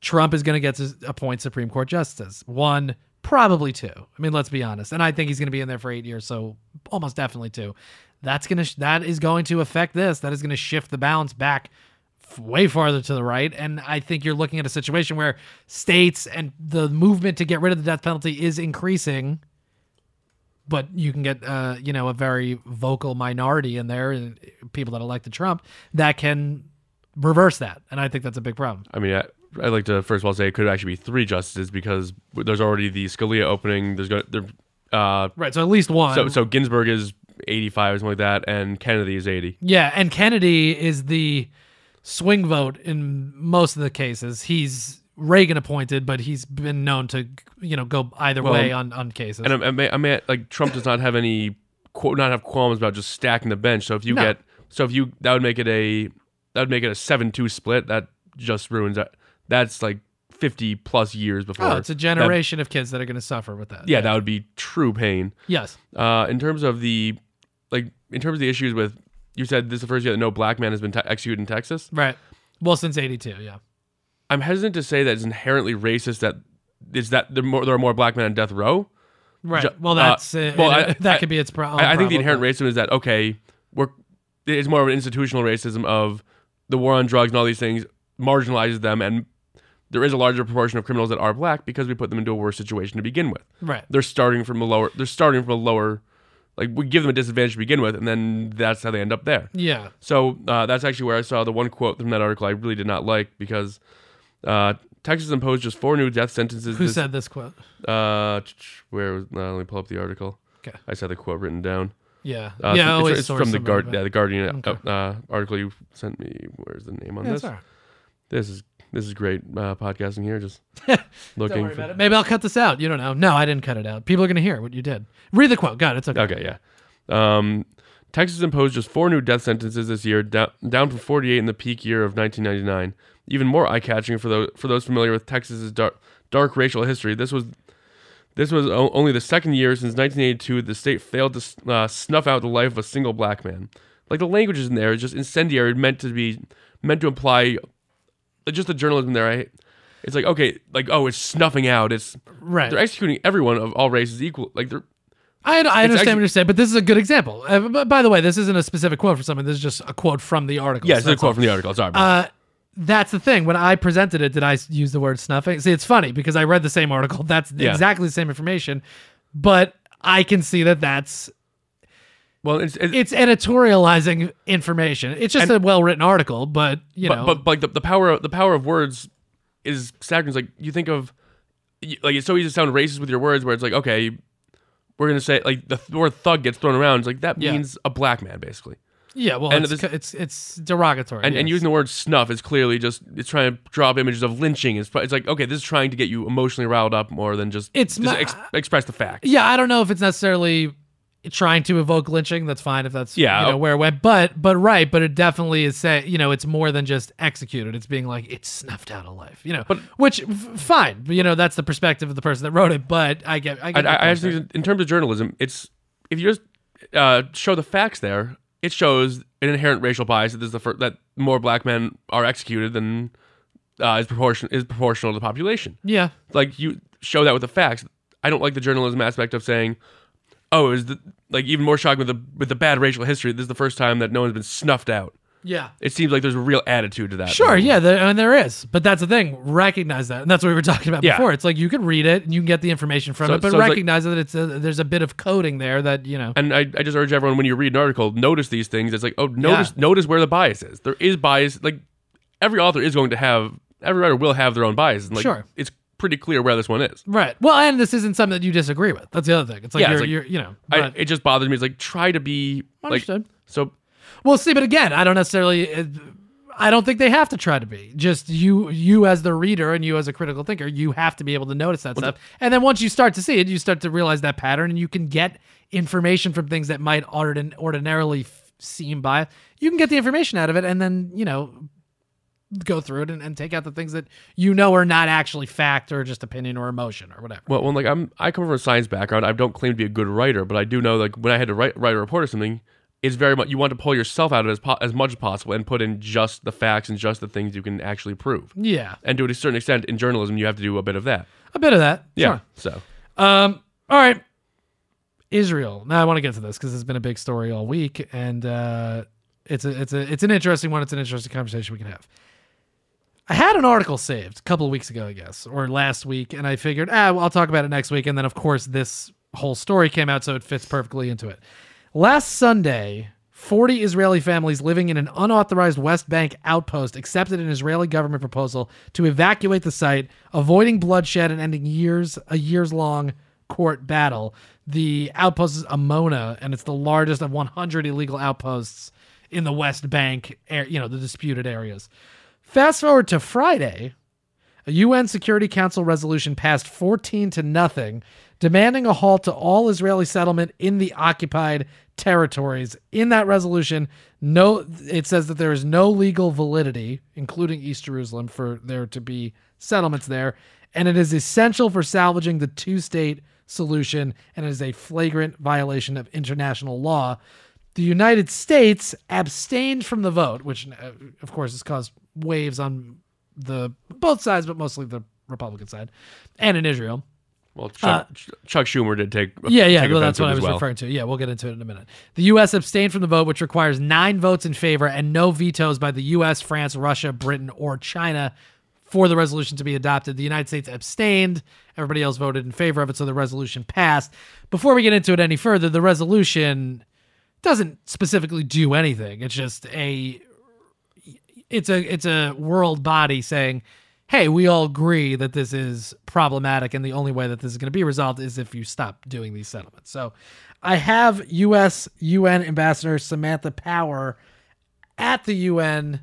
Trump is going to get to appoint Supreme Court justice. One, probably two. I mean, let's be honest. And I think he's going to be in there for eight years, so almost definitely two. That's gonna that is going to affect this. That is going to shift the balance back way farther to the right. And I think you're looking at a situation where states and the movement to get rid of the death penalty is increasing. But you can get, uh, you know, a very vocal minority in there, and people that elected Trump that can reverse that, and I think that's a big problem. I mean, I, I'd like to first of all say it could actually be three justices because there's already the Scalia opening. There's going there, uh, Right. So at least one. so so Ginsburg is 85 or something like that, and Kennedy is 80. Yeah, and Kennedy is the swing vote in most of the cases. He's Reagan appointed, but he's been known to you know go either Well, way on on cases. And I, I, may, I may like Trump does not have any not have qualms about just stacking the bench. So if you No. get so if you that would make it a that would make it a seven two split. That just ruins that. That's like 50 plus years before. oh, it's a that- generation of kids that are going to suffer with that. yeah, that would be true pain. Yes. Uh, in terms of the like in terms of the issues with you said this is the first year that no black man has been te- executed in Texas. Right. Well, since '82, yeah. I'm hesitant to say that it's inherently racist that is that there are more, there are more black men on death row. Right. Ju- well, uh, that's uh, well, I- that I- could be its problem. I, I think the inherent racism is that okay, we're it's more of an institutional racism of the war on drugs and all these things marginalizes them, and there is a larger proportion of criminals that are black because we put them into a worse situation to begin with. Right. They're starting from a lower. They're starting from a lower. Like we give them a disadvantage to begin with, and then that's how they end up there. Yeah. So uh, that's actually where I saw the one quote from that article I really did not like because uh, Texas imposed just four new death sentences. Who this, said this quote? Uh, where was? Uh, let me pull up the article. Okay. I just had the quote written down. Yeah. Uh, yeah. it's, always it's, it's from the guard, yeah, the Guardian uh, Okay. uh, article you sent me. Where's the name on Yeah, this? This is this is great uh, podcasting here. Just (laughs) Don't looking worry for. about it. Maybe I'll cut this out. You don't know. No, I didn't cut it out. People are going to hear what you did. Read the quote. God, it's okay. Okay, yeah. Um, Texas imposed just four new death sentences this year, down, down from 48 in the peak year of 1999. Even more eye-catching for those for those familiar with Texas's dark, dark racial history. This was this was o- only the second year since 1982 the state failed to uh, snuff out the life of a single black man. Like the language is in there, is just incendiary, meant to be meant to imply just the journalism there. I, it's like okay, like oh, it's snuffing out. It's Right. they're executing everyone of all races equal. Like they're I, I understand actually- what you're saying, but this is a good example. Uh, by the way, this isn't a specific quote from someone. This is just a quote from the article. yeah, So it's a quote all. from the article. Sorry. Uh, that's the thing. When I presented it, did I use the word snuffing? See, it's funny because I read the same article. (laughs) That's Yeah. exactly the same information, but I can see that that's well, it's, it's it's editorializing information. It's just a well written article, but you but, know, but but like the, the power of, the power of words is staggering. It's like you think of like it's so easy to sound racist with your words, where it's like okay, we're gonna say like the word thug gets thrown around. It's like that Yeah. means a black man basically. Yeah, well, And it's, this- it's it's derogatory. and, and using the word snuff is clearly just it's trying to draw up images of lynching. It's, it's like okay, this is trying to get you emotionally riled up more than just It's just ma- ex- express the fact. Yeah, I don't know if it's necessarily trying to evoke lynching. That's fine if that's Yeah. you know, where it went. But but right, but it definitely is say you know it's more than just executed. It's being like it's snuffed out of life. You know, But- which f- fine. You know that's the perspective of the person that wrote it. But I get I get. I, I think in terms of journalism, it's if you just uh, show the facts there, it shows an inherent racial bias that this is the fir- that more black men are executed than uh, is proportion is proportional to the population. yeah. Like you show that with the facts. I don't like the journalism aspect of saying, "Oh, is the like even more shocking with the with the bad racial history? This is the first time that no one's been snuffed out." Yeah. It seems like there's a real attitude to that. Sure, yeah, there, and there is, but that's the thing. Recognize that, and that's what we were (laughs) talking about Yeah. before. It's like you can read it and you can get the information from So- it, but so it's like- recognize that it's a, there's a bit of coding there that you know. And I, I just urge everyone when you read an article, notice these things. It's like, oh, notice Yeah. notice where the bias is. There is bias. Like every author is going to have, every writer will have their own bias. And like, Sure. it's pretty clear where this one is. Right. Well, and this isn't something that you disagree with. That's the other thing. It's like Yeah, you're, it's like- you're you know. I, but- it just bothers me. It's like try to be Understood. like so. Well, see, but again, I don't necessarily. uh, I don't think they have to try to be. Just you, you as the reader, and you as a critical thinker, you have to be able to notice that stuff. And then once you start to see it, you start to realize that pattern, and you can get information from things that might ordin- ordinarily f- seem biased. You can get the information out of it, and then you know go through it and, and take out the things that you know are not actually fact or just opinion or emotion or whatever. Well, when like I'm, I come from a science background. I don't claim to be a good writer, but I do know like when I had to write, write a report or something, it's very much you want to pull yourself out of it as, po- as much as possible and put in just the facts and just the things you can actually prove. yeah, And to a certain extent, in journalism, you have to do a bit of that. a bit of that. Yeah. Sure. So Um. All right. Israel. Now I want to get to this because it's been a big story all week, and uh, it's a it's a it's an interesting one. It's an interesting conversation we can have. I had an article saved a couple of weeks ago, I guess, or last week, and I figured, ah, well, I'll talk about it next week. And then, of course, this whole story came out, so it fits perfectly into it. Last Sunday, 40 Israeli families living in an unauthorized West Bank outpost accepted an Israeli government proposal to evacuate the site, avoiding bloodshed and ending years a years long court battle. The outpost is Amona, and it's the largest of 100 illegal outposts in the West Bank, you know, the disputed areas. Fast forward to Friday, a UN Security Council resolution passed 14 to nothing, demanding a halt to all Israeli settlement in the occupied territories. In that resolution, no it says that there is no legal validity, including East Jerusalem, for there to be settlements there, and it is essential for salvaging the two-state solution and it is a flagrant violation of international law. The United States abstained from the vote, which uh, of course has caused waves on the both sides, but mostly the Republican side, and in Israel. well, Chuck, Chuck Schumer did take Uh, Yeah, yeah, take well, that's what I was well. referring to. Yeah, we'll get into it in a minute. The U.S. abstained from the vote, which requires nine votes in favor and no vetoes by the U.S., France, Russia, Britain, or China for the resolution to be adopted. The United States abstained. Everybody else voted in favor of it, so the resolution passed. Before we get into it any further, the resolution doesn't specifically do anything. It's just a it's a it's a world body saying, "Hey, we all agree that this is problematic, and the only way that this is going to be resolved is if you stop doing these settlements." So, I have U.S. UN Ambassador Samantha Power at the UN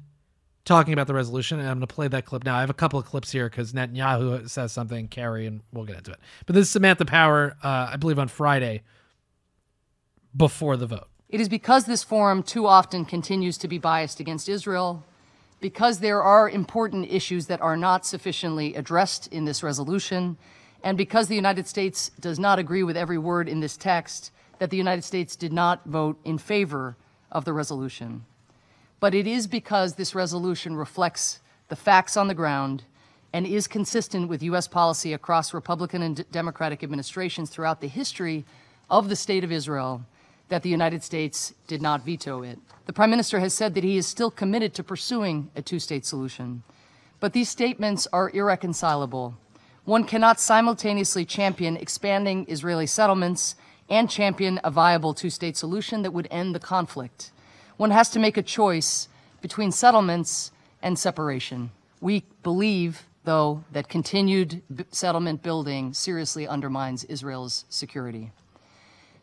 talking about the resolution, and I'm going to play that clip now. I have a couple of clips here because Netanyahu says something, Kerry, and we'll get into it. But this is Samantha Power, uh, I believe, on Friday before the vote. It is because this forum too often continues to be biased against Israel, because there are important issues that are not sufficiently addressed in this resolution, and because the United States does not agree with every word in this text, that the United States did not vote in favor of the resolution. But it is because this resolution reflects the facts on the ground and is consistent with U.S. policy across Republican and Democratic administrations throughout the history of the State of Israel that the United States did not veto it. The Prime Minister has said that he is still committed to pursuing a two state solution. But these statements are irreconcilable. One cannot simultaneously champion expanding Israeli settlements and champion a viable two state solution that would end the conflict. One has to make a choice between settlements and separation. We believe, though, that continued settlement building seriously undermines Israel's security.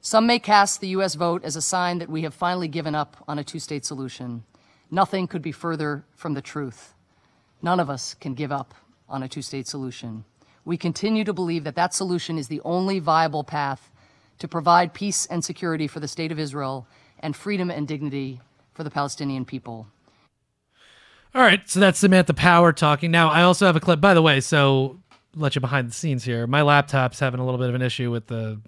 Some may cast the U.S. vote as a sign that we have finally given up on a two state solution. Nothing could be further from the truth. None of us can give up on a two state solution. We continue to believe that that solution is the only viable path to provide peace and security for the State of Israel and freedom and dignity for the Palestinian people. All right, so that's Samantha Power talking. Now, I also have a clip, by the way, so let you behind the scenes here. My laptop's having a little bit of an issue with the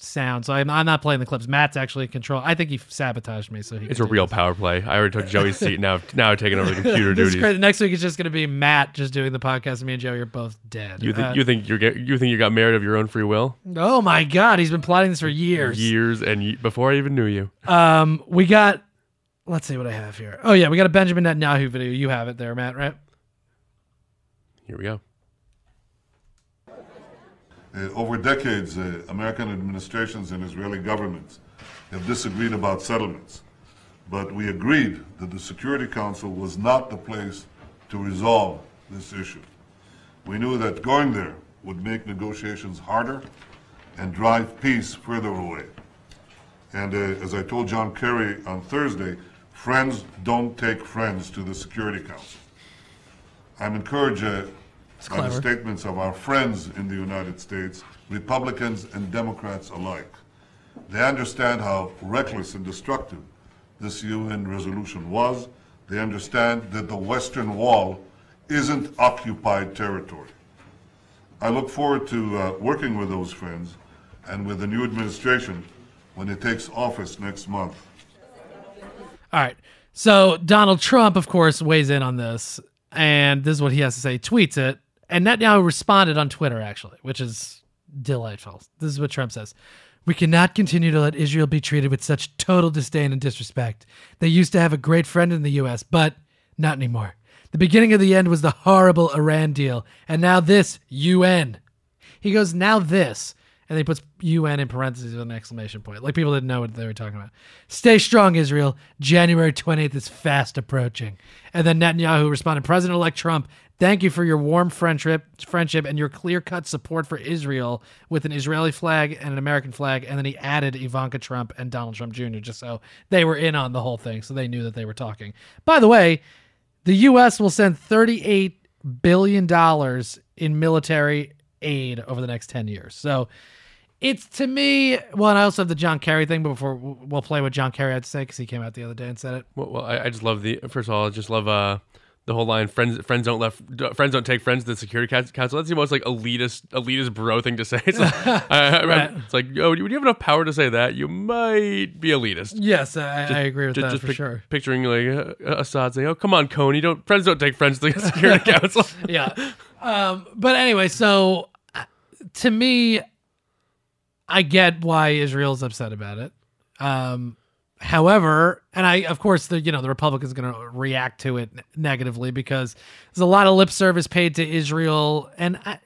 sound, so I'm, I'm not playing the clips. Matt's actually in control. I think he sabotaged me, so he. It's a real this. power play. I already took Joey's seat. Now, now taking over the (laughs) computer duties. crazy. Next week it's just going to be Matt just doing the podcast, me and Joey are both dead. You think Uh, you think you're get, you think you got married of your own free will? oh my God, he's been plotting this for years. Years and ye- before I even knew you. Um, we got. Let's see what I have here. Oh yeah, we got a Benjamin Netanyahu video. You have it there, Matt, right? Here we go. Uh, over decades, uh, American administrations and Israeli governments have disagreed about settlements, but we agreed that the Security Council was not the place to resolve this issue. We knew that going there would make negotiations harder and drive peace further away. And uh, as I told John Kerry on Thursday, friends don't take friends to the Security Council. I'm encouraged uh, by the clever. statements of our friends in the United States, Republicans and Democrats alike. They understand how reckless and destructive this UN resolution was. They understand that the Western Wall isn't occupied territory. I look forward to uh, working with those friends and with the new administration when it takes office next month. All right. So Donald Trump, of course, weighs in on this, and this is what he has to say. Tweets it, and Netanyahu responded on Twitter, actually, which is delightful. This is what Trump says. We cannot continue to let Israel be treated with such total disdain and disrespect. They used to have a great friend in the U.S., but not anymore. The beginning of the end was the horrible Iran deal, and now this UN. He goes, now this. And he puts UN in parentheses with an exclamation point. Like people didn't know what they were talking about. Stay strong, Israel. January 28th is fast approaching. And then Netanyahu responded, President elect Trump, thank you for your warm friendship friendship and your clear cut support for Israel with an Israeli flag and an American flag. And then he added Ivanka Trump and Donald Trump Jr. just so they were in on the whole thing. So they knew that they were talking. By the way, the U.S. will send $38 billion in military aid over the next 10 years. So it's to me, well, and I also have the John Kerry thing, but before we'll play what John Kerry had to say because he came out the other day and said it. Well, well I, I just love the first of all, I just love uh the whole line friends friends don't left friends don't take friends to the security council that's the most like elitist elitist bro thing to say (laughs) it's like, I, Right. it's like oh do you have enough power to say that you might be elitist Yes, I, I agree with Ju- that just for pic- sure. picturing like uh, Assad saying oh come on Coney don't friends don't take friends to the (laughs) security (laughs) council yeah. Um, but anyway, so uh, to me, I get why Israel's upset about it. Um, however, and I, of course, the you know the Republicans going to react to it negatively because there's a lot of lip service paid to Israel, and I,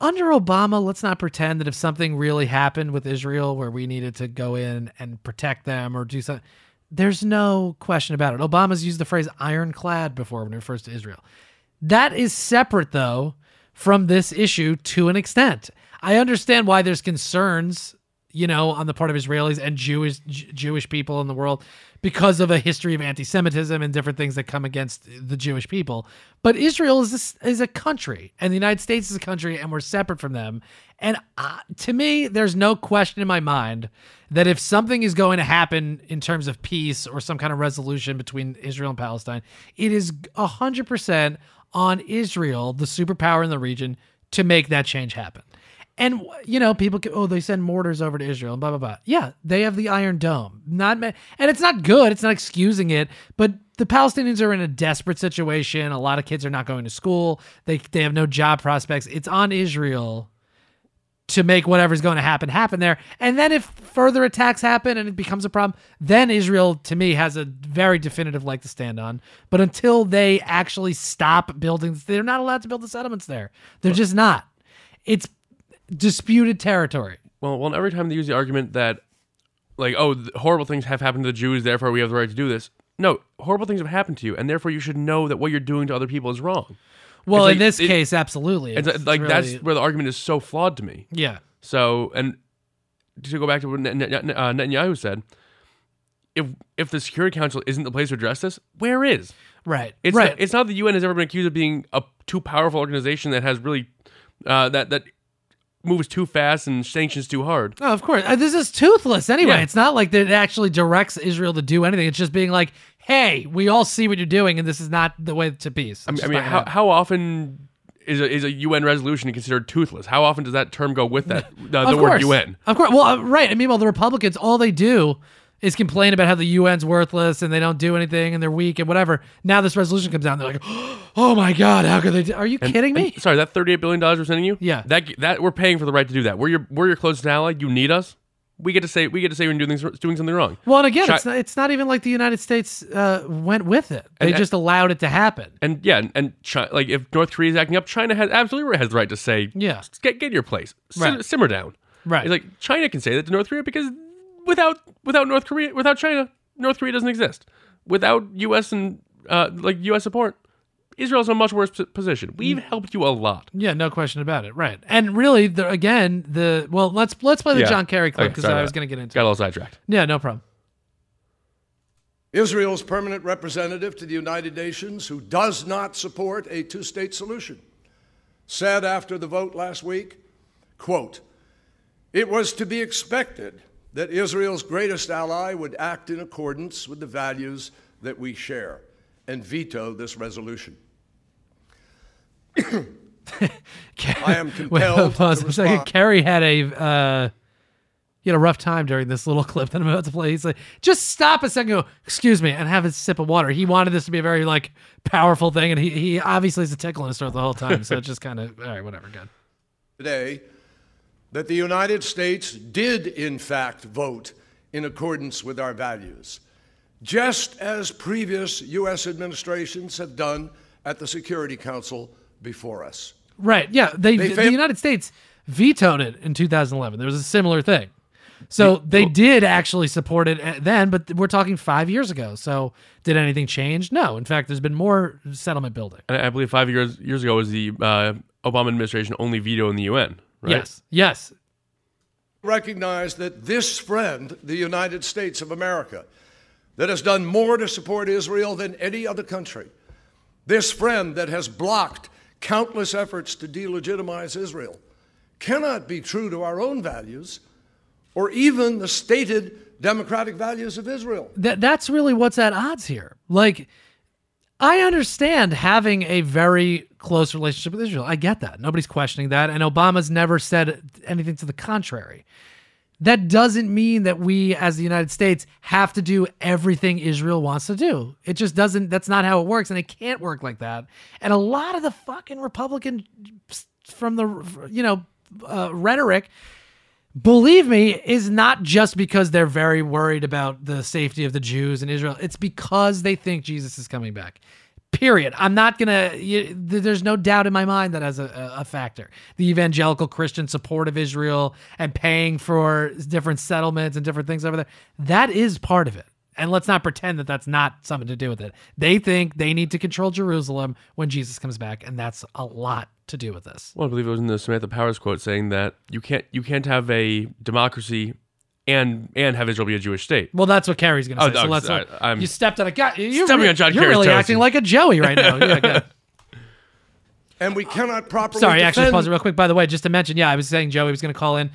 under Obama, let's not pretend that if something really happened with Israel where we needed to go in and protect them or do something, there's no question about it. Obama's used the phrase ironclad before when it refers to Israel. That is separate, though, from this issue to an extent. I understand why there's concerns, you know, on the part of Israelis and Jewish J- Jewish people in the world because of a history of anti-Semitism and different things that come against the Jewish people. But Israel is this, is a country, and the United States is a country, and we're separate from them. And uh, to me, there's no question in my mind that if something is going to happen in terms of peace or some kind of resolution between Israel and Palestine, it is hundred percent on Israel, the superpower in the region, to make that change happen. And you know, people can, oh, they send mortars over to Israel and blah blah blah. Yeah, they have the Iron Dome. Not and it's not good. It's not excusing it, but the Palestinians are in a desperate situation. A lot of kids are not going to school. They they have no job prospects. It's on Israel to make whatever's going to happen happen there. And then if further attacks happen and it becomes a problem, then Israel to me has a very definitive leg to stand on. But until they actually stop building, they're not allowed to build the settlements there. They're just not. It's disputed territory. well well every time they use the argument that like oh th- horrible things have happened to the Jews therefore we have the right to do this no horrible things have happened to you and therefore you should know that what you're doing to other people is wrong Well, It's in this it- case, absolutely. It's, It's like really- that's where the argument is so flawed to me. yeah. So and to go back to what uh, Netanyahu said, if if the Security Council isn't the place to address this, where is? Right. It's right. Not, it's not the UN has ever been accused of being a too powerful organization that has really uh, that that moves too fast and sanctions too hard. Oh, of course. Uh, this is toothless anyway. Yeah. It's not like that it actually directs Israel to do anything. It's just being like, hey, we all see what you're doing, and this is not the way to peace. I mean, I mean how, how often is a, is a UN resolution considered toothless? How often does that term go with that (laughs) uh, the Of word course. UN? Of course. Well, uh, right. And meanwhile, the Republicans, all they do is complain about how the UN's worthless and they don't do anything and they're weak and whatever. Now this resolution comes out and they're like, (gasps) oh my God, how could they do? Are you kidding me? And- sorry, that thirty-eight billion dollars we're sending you. Yeah. that that we're paying for the right to do that. We're your we're your closest ally. You need us. We get to say we get to say we're doing things doing something wrong. well, and again, Chi- it's, not, it's not even like the United States uh, went with it. They And- just allowed it to happen. And yeah, and, and Chi- like if North Korea is acting up, China has absolutely has the right to say, Yeah. get get your place, Right. simmer down. Right. It's like China can say that to North Korea because without without North Korea, without China, North Korea doesn't exist. Without U.S. and uh, like U.S. support, Israel's in a much worse position. We've helped you a lot. Yeah, no question about it. Right. And really, the, again, the well, let's let's play the Yeah. John Kerry clip Okay, because sorry I about was that. going to get into Got it. a little sidetracked. Yeah, no problem. Israel's permanent representative to the United Nations, who does not support a two state solution, said after the vote last week, quote, It was to be expected that Israel's greatest ally would act in accordance with the values that we share and veto this resolution. (coughs) I am compelled pause to a second. Kerry had a uh, he had a rough time during this little (laughs) clip that I'm about to play. He's like, just stop a second, go, excuse me, and have a sip of water. He wanted this to be a very like powerful thing, and he he obviously is a tickle in his throat the whole time. So it's just kind of (laughs) all right, whatever, good. today that the United States did, in fact, vote in accordance with our values, just as previous U.S. administrations have done at the Security Council before us. Right? Yeah, they, They the United States vetoed it in 2011. There was a similar thing. So they did actually support it then, but we're talking five years ago. So did anything change? No. In fact, there's been more settlement building. I believe five years years ago was the uh, Obama administration only veto in the UN. Right? Yes. Yes. Recognize that this friend, the United States of America, that has done more to support Israel than any other country, this friend that has blocked countless efforts to delegitimize Israel, cannot be true to our own values or even the stated democratic values of Israel. that that's really what's at odds here. Like, I understand having a very close relationship with Israel. I get that. Nobody's questioning that. And Obama's never said anything to the contrary. That doesn't mean that we, as the United States, have to do everything Israel wants to do. It just doesn't, that's not how it works. And it can't work like that. And a lot of the fucking Republican from the, you know, uh, rhetoric believe me, is not just because they're very worried about the safety of the Jews in Israel. It's because they think Jesus is coming back. Period. I'm not gonna. You, there's no doubt in my mind that as a, a factor, the evangelical Christian support of Israel and paying for different settlements and different things over there, that is part of it. And let's not pretend that that's not something to do with it. They think they need to control Jerusalem when Jesus comes back, and that's a lot to do with this. Well, I believe it was in the Samantha Powers quote saying that you can't you can't have a democracy and and have Israel be a Jewish state. Well, that's what Kerry's going to Oh, say. so no, let's. sorry, I'm- you stepped on a guy. You're, Stepping re- on John you're Kerry's really toes. acting like a Joey right now. Yeah, good. (laughs) And we cannot properly Sorry, actually, pause it real quick. By the way, just to mention, yeah, I was saying Joey was going to call in.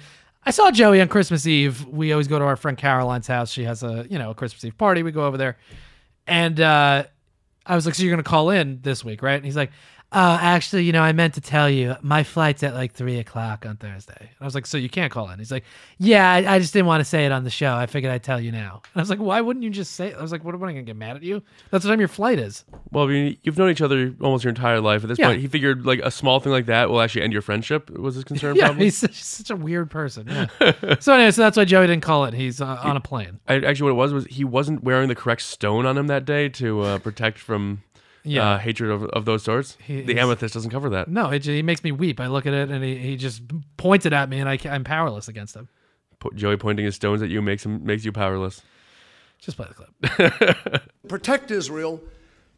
I saw Joey on Christmas Eve. We always go to our friend Caroline's house. She has a you know a Christmas Eve party. We go over there, and uh, I was like, "So you're going to call in this week, right?" And he's like, "Uh, actually, you know, I meant to tell you, my flight's at like three o'clock on Thursday." And I was like, "So you can't call in?" He's like, "Yeah, I, I just didn't want to say it on the show. I figured I'd tell you now." And I was like, "Why wouldn't you just say it?" I was like, "What am I going to get mad at you? That's what time your flight is." Well, I mean, you've known each other almost your entire life. At this Yeah. point, he figured like a small thing like that will actually end your friendship. Was his concern? (laughs) Yeah, probably? he's such, such a weird person. Yeah. so anyway, so that's why Joey didn't call it. He's uh, on a plane. I, actually, what it was was he wasn't wearing the correct stone on him that day to uh, protect from Yeah. uh, hatred of, of those sorts. He- the amethyst doesn't cover that. No, it, he makes me weep. I look at it and he, he just points it at me, and I I'm powerless against him. Po- Joey pointing his stones at you makes him makes you powerless. Just play the clip. (laughs) protect Israel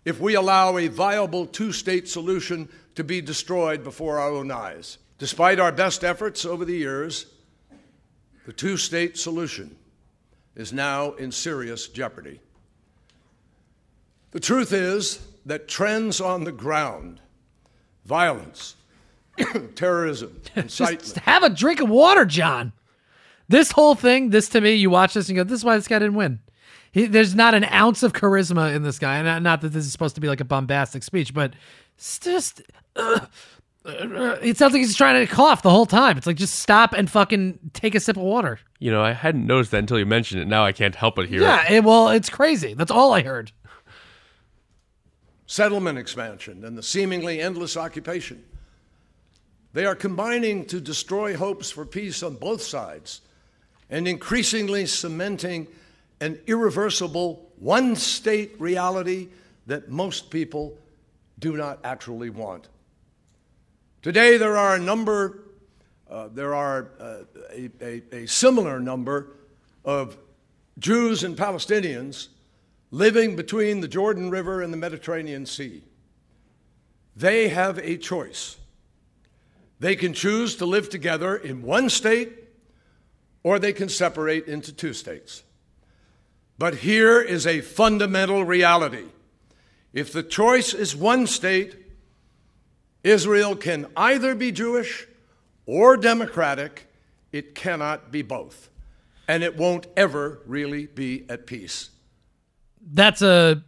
if we allow a viable two state solution to be destroyed before our own eyes. Despite our best efforts over the years, the two state solution is now in serious jeopardy. The truth is that trends on the ground, violence, (coughs) terrorism, (laughs) incitement, Just have a drink of water, John. This whole thing, this to me, you watch this and go, this is why this guy didn't win. He, there's not an ounce of charisma in this guy. And not, not that this is supposed to be like a bombastic speech, but it's just. uh, uh, it sounds like he's trying to cough the whole time. It's like just stop and fucking take a sip of water. You know, I hadn't noticed that until you mentioned it. Now I can't help but hear Yeah, it. it, well, it's crazy. That's all I heard. Settlement expansion, and the seemingly endless occupation. They are combining to destroy hopes for peace on both sides and increasingly cementing an irreversible one state reality that most people do not actually want. Today, there are a number, uh, there are uh, a, a, a similar number of Jews and Palestinians living between the Jordan River and the Mediterranean Sea. They have a choice. They can choose to live together in one state, or they can separate into two states. But here is a fundamental reality. If the choice is one state, Israel can either be Jewish or democratic. It cannot be both. And it won't ever really be at peace. That's a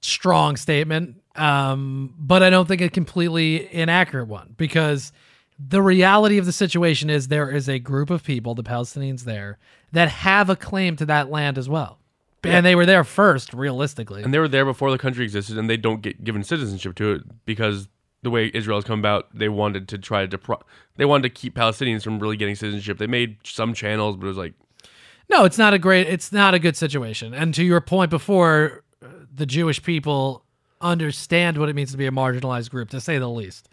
strong statement, um, but I don't think a completely inaccurate one because the reality of the situation is there is a group of people, the Palestinians there, that have a claim to that land as well. And they were there first, realistically. And they were there before the country existed, and they don't get given citizenship to it because the way Israel has come about, they wanted to try to depro- they wanted to keep Palestinians from really getting citizenship. They made some channels, but it was like No, it's not a great. It's not a good situation. And to your point before, uh, the Jewish people understand what it means to be a marginalized group, to say the least.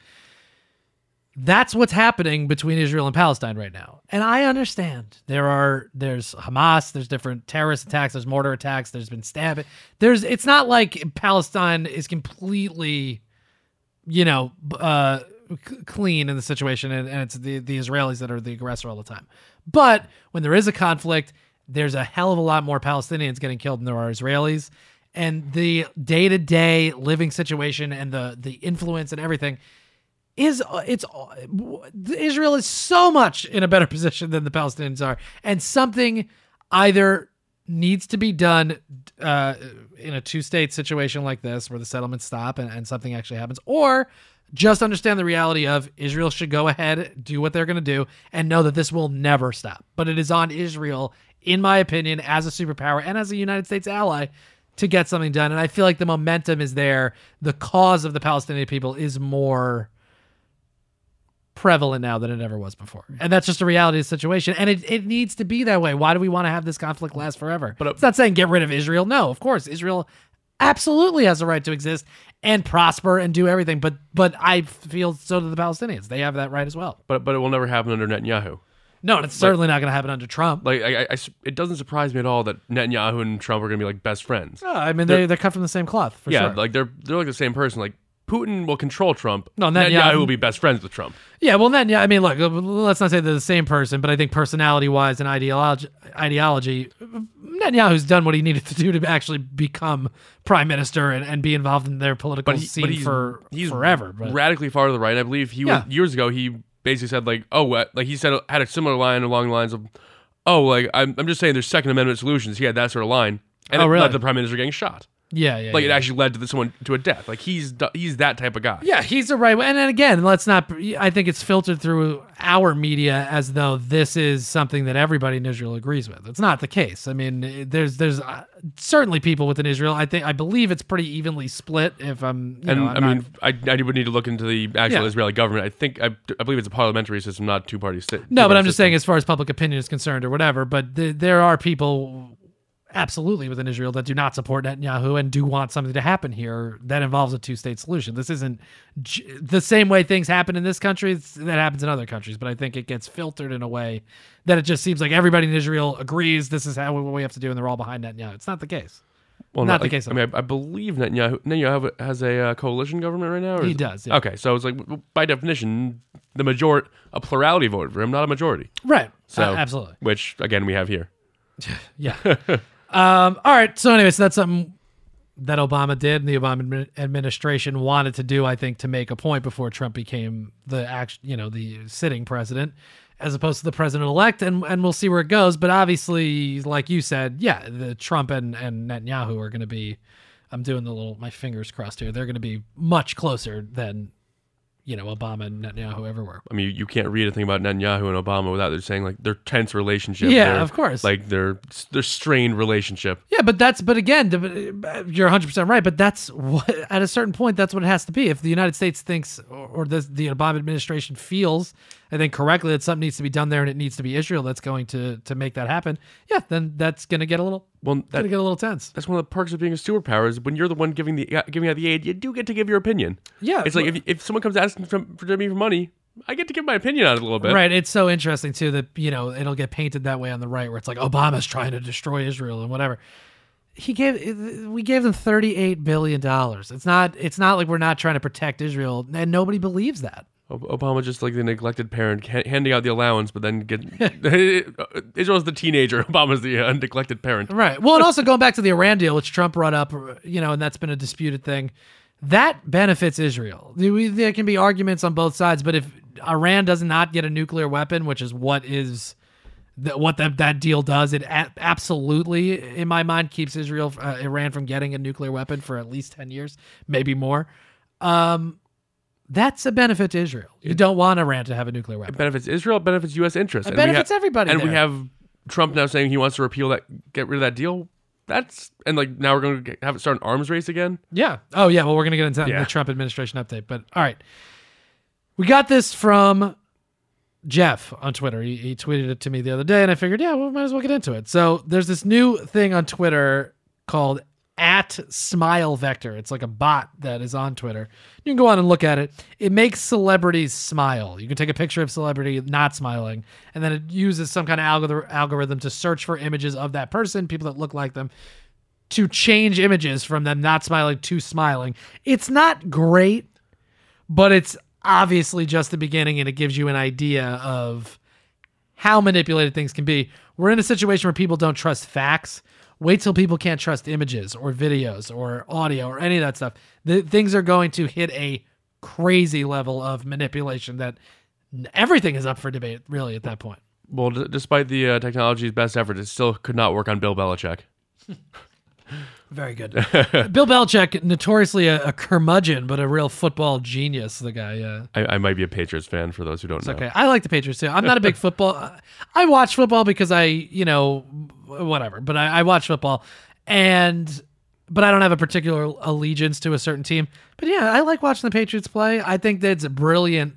That's what's happening between Israel and Palestine right now. And I understand there are there's Hamas, there's different terrorist attacks, there's mortar attacks, there's been stabbing. There's it's not like Palestine is completely you know, uh, clean in the situation, and, and it's the the Israelis that are the aggressor all the time. But when there is a conflict, there's a hell of a lot more Palestinians getting killed than there are Israelis, and the day to day living situation and the the influence and everything is it's Israel is so much in a better position than the Palestinians are, and something either needs to be done uh, in a two state situation like this where the settlements stop and, and something actually happens, or just understand the reality of Israel should go ahead, do what they're going to do, and know that this will never stop. But it is on Israel, in my opinion, as a superpower and as a United States ally, to get something done. And I feel like the momentum is there. The cause of the Palestinian people is more prevalent now than it ever was before. And that's just a reality of the situation. And it, it needs to be that way. Why do we want to have this conflict last forever? But, uh, it's not saying get rid of Israel. No, of course, Israel absolutely has a right to exist and prosper and do everything. But but I feel so do the Palestinians. They have that right as well. but but it will never happen under Netanyahu. No, and it's certainly not going to happen under Trump. Like I, I- it doesn't surprise me at all that Netanyahu and Trump are going to be like best friends. No, I mean, they, they're cut from the same cloth, for yeah, sure. like they're they're like the same person. Like Putin will control Trump. No, Netanyahu Netanyahu- will be best friends with Trump. Yeah, well, then, yeah, I mean, look, uh, let's not say they're the same person, but I think personality wise and ideology, ideology, Netanyahu's done what he needed to do to actually become prime minister and, and be involved in their political he, scene he's for he's forever. But radically far to the right. I believe he Yeah. was years ago. He basically said like, oh, what? Like he said had a similar line along the lines of, oh, like I'm I'm just saying there's Second Amendment solutions. He had that sort of line, and Oh, it really? led to the prime minister getting shot. Yeah, yeah, Like yeah. it actually led to the, someone to a death. Like he's he's that type of guy. Yeah, he's the right way. And then again, let's not. I think it's filtered through our media as though this is something that everybody in Israel agrees with. It's not the case. I mean, there's there's uh, certainly people within Israel. I think I believe it's pretty evenly split. If I'm, you And know, I I'm not- mean, I, I would need to look into the actual Yeah. Israeli government. I think I, I believe it's a parliamentary system, not two party state. No, but I'm just saying, as far as public opinion is concerned, or whatever. But th- there are people, absolutely, within Israel that do not support Netanyahu and do want something to happen here that involves a two-state solution. This isn't j- the same way things happen in this country that happens in other countries. But I think it gets filtered in a way that it just seems like everybody in Israel agrees this is how what we have to do, and they're all behind Netanyahu. It's not the case. Well, Not the like- case I mean, I, I believe Netanyahu, Netanyahu has a uh, coalition government right now. or He does, yeah. Okay, so it's like by definition, the majority, a plurality voted for him, not a majority. right. So Uh, absolutely. which again we have here. (laughs) Yeah. (laughs) um, all right. So, anyways, that's something that Obama did and the Obama administration wanted to do, I think, to make a point before Trump became the act, you know, the sitting president, as opposed to the president elect. And and we'll see where it goes. But obviously, like you said, yeah, the Trump and and Netanyahu are going to be. I'm doing the little my fingers crossed here. They're going to be much closer than, you know, Obama and Netanyahu ever were. I mean, you can't read anything about Netanyahu and Obama without they're saying like their tense relationship. Yeah, their- of course. Like their their strained relationship. Yeah, but that's but again, you're 100 percent right. But that's what at a certain point, that's what it has to be. If the United States thinks, or, or the the Obama administration feels, I think correctly that something needs to be done there, and it needs to be Israel that's going to to make that happen. Yeah, then that's going to get a little Well, going to get a little tense. that's one of the perks of being a superpower is when you're the one giving the uh, giving out the aid, you do get to give your opinion. Yeah, it's like if, if someone comes asking for, for me for money, I get to give my opinion on it a little bit. Right. It's so interesting too that you know it'll get painted that way on the right, where it's like Obama's trying to destroy Israel and whatever. He gave we gave them thirty eight billion dollars. It's not it's not like we're not trying to protect Israel, and nobody believes that. Ob- Obama just like the neglected parent ha- handing out the allowance, but then get (laughs) (laughs) Israel's the teenager. (laughs) Obama's the uh, neglected parent. Right. Well, and also going back to the Iran deal, which Trump brought up, you know, and that's been a disputed thing. That benefits Israel. There there can be arguments on both sides, but if Iran does not get a nuclear weapon, which is what is that what that that deal does, it a- absolutely, in my mind, keeps Israel uh, Iran from getting a nuclear weapon for at least ten years, maybe more. Um, that's a benefit to Israel. You don't want Iran to have a nuclear weapon. It benefits Israel. It benefits U.S. interests. It And benefits ha- everybody And we have Trump now saying he wants to repeal that, get rid of that deal. That's and like now we're going to have it start an arms race again. Yeah. Oh, yeah. Well, we're going to get into that in Yeah. the Trump administration update. But all right. We got this from Jeff on Twitter. He, he tweeted it to me the other day, and I figured, yeah, we might as well get into it. So there's this new thing on Twitter called at Smile Vector. It's like a bot that is on Twitter. You can go on and look at it. It makes celebrities smile. You can take a picture of celebrity not smiling, and then it uses some kind of algor- algorithm to search for images of that person, people that look like them, to change images from them not smiling to smiling. It's not great, but it's obviously just the beginning and it gives you an idea of how manipulated things can be. We're in a situation where people don't trust facts. Wait till people can't trust images or videos or audio or any of that stuff. The things are going to hit a crazy level of manipulation that everything is up for debate really at that point. Well, d- despite the uh, technology's best effort, it still could not work on Bill Belichick. (laughs) Very good. (laughs) Bill Belichick, notoriously a, a curmudgeon, but a real football genius. The guy. yeah. I, I might be a Patriots fan for those who don't know. okay, I like the Patriots too. I'm not a big (laughs) football. Uh, I watch football because I, you know, whatever. But I, I watch football, and but I don't have a particular allegiance to a certain team. But yeah, I like watching the Patriots play. I think that's brilliant.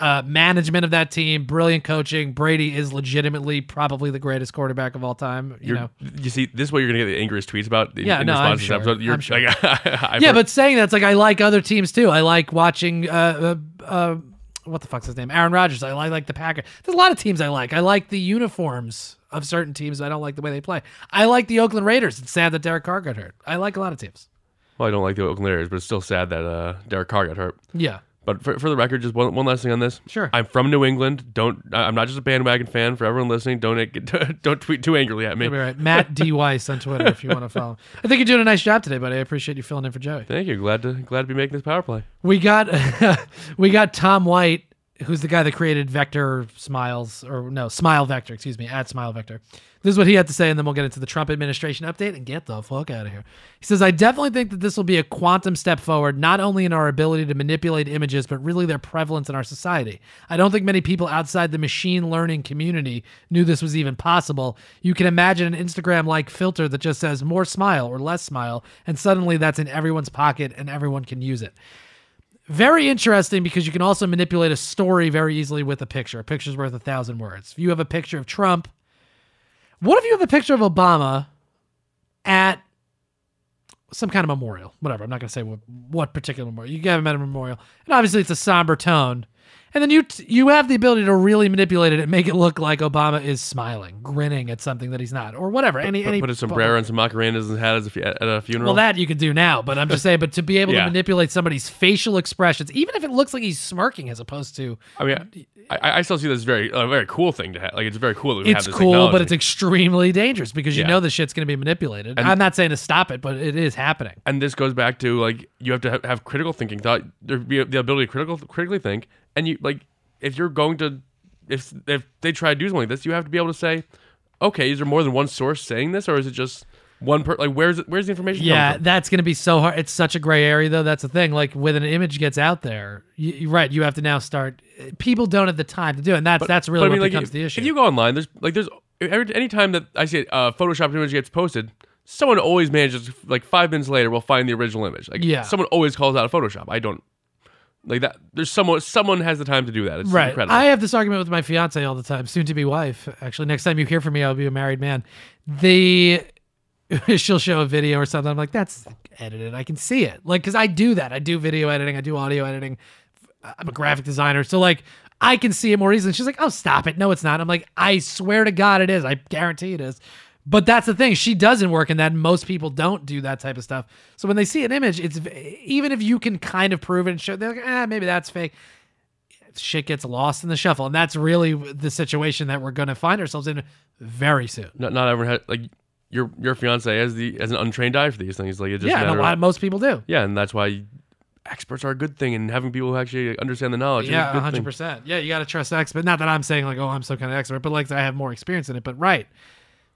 Uh, management of that team, brilliant coaching. Brady is legitimately probably the greatest quarterback of all time. You You're, know, you see, this is what you're going to get the angriest tweets about in, Yeah, in no, I'm to sure. this episode. You're I'm sure. like, (laughs) yeah, heard- but saying that's like I like other teams too. I like watching uh, uh, uh what the fuck's his name? Aaron Rodgers. I like like the Packers. There's a lot of teams I like. I like the uniforms of certain teams. I don't like the way they play. I like the Oakland Raiders. It's sad that Derek Carr got hurt. I like a lot of teams. well, I don't like the Oakland Raiders, but it's still sad that uh, Derek Carr got hurt. Yeah. But for, for the record, just one, one last thing on this. Sure. I'm from New England. Don't I'm not just a bandwagon fan. For everyone listening, don't (laughs) don't tweet too angrily at me. You'll be right. Matt D (laughs) Weiss on Twitter if you want to follow. I think you're doing a nice job today, buddy. I appreciate you filling in for Joey. Thank you. Glad to glad to be making this power play. We got (laughs) we got Tom White, who's the guy that created Vector Smiles or no Smile Vector, excuse me, at Smile Vector. This is what he had to say, and then we'll get into the Trump administration update and get the fuck out of here. He says, "I definitely think that this will be a quantum step forward, not only in our ability to manipulate images, but really their prevalence in our society. I don't think many people outside the machine learning community knew this was even possible. You can imagine an Instagram-like filter that just says more smile or less smile, and suddenly that's in everyone's pocket and everyone can use it." very interesting because you can also manipulate a story very easily with a picture. A picture's worth a thousand words. If you have a picture of Trump, what if you have a picture of Obama at some kind of memorial? Whatever. I'm not going to say what, what particular memorial. You have him at a memorial. And obviously it's a somber tone. And then you t- you have the ability to really manipulate it and make it look like Obama is smiling, grinning at something that he's not, or whatever. Any any Put a sombrero and some macarenas and hat as if he- at a funeral. Well, that you can do now, but I'm just saying. But to be able (laughs) Yeah. to manipulate somebody's facial expressions, even if it looks like he's smirking as opposed to I mean, I, I still see this very a very cool thing to have. Like it's very cool that we have it's cool, technology. but it's extremely dangerous because you Yeah. know the shit's going to be manipulated. I'm not saying to stop it, but it is happening. and this goes back to like you have to have, have critical thinking thought there be the ability to critical critically think and you like if you're going to if if they try to do something like this you have to be able to say okay is there more than one source saying this or is it just one per like where's it, where's the information Yeah, that's going to be so hard. It's such a gray area, though. That's the thing. Like when an image gets out there, you, right. You have to now start. People don't have the time to do it, and that's that's really But I what mean, like, becomes if, the issue. if you go online there's like there's every any time that I see a uh, photoshopped image gets posted someone always manages like five minutes later We'll find the original image like Yeah. someone always calls out a photoshop I don't like that there's someone someone has the time to do that it's Right. incredible I have this argument with my fiance all the time, soon to be wife. Actually, next time you hear from me, I'll be a married man. The (laughs) she'll show a video or something. I'm like, that's edited. I can see it. Like, cause I do that. I do video editing. I do audio editing. I'm a graphic designer. So like I can see it more easily. She's like, oh, stop it. No, it's not. I'm like, I swear to God it is. I guarantee it is. But that's the thing. She doesn't work in that. Most people don't do that type of stuff. So when they see an image, it's even if you can kind of prove it and show, they're like, ah, maybe that's fake shit gets lost in the shuffle. And that's really the situation that we're going to find ourselves in very soon. not not everyone has like your your fiance has the as an untrained eye for these things. Like it just yeah, and a lot of most people do. yeah, and that's why experts are a good thing, and having people who actually understand the knowledge. Yeah, good hundred percent. Yeah, you got to trust experts. Not that I'm saying like, oh, I'm some kind of expert, but like I have more experience in it. But right,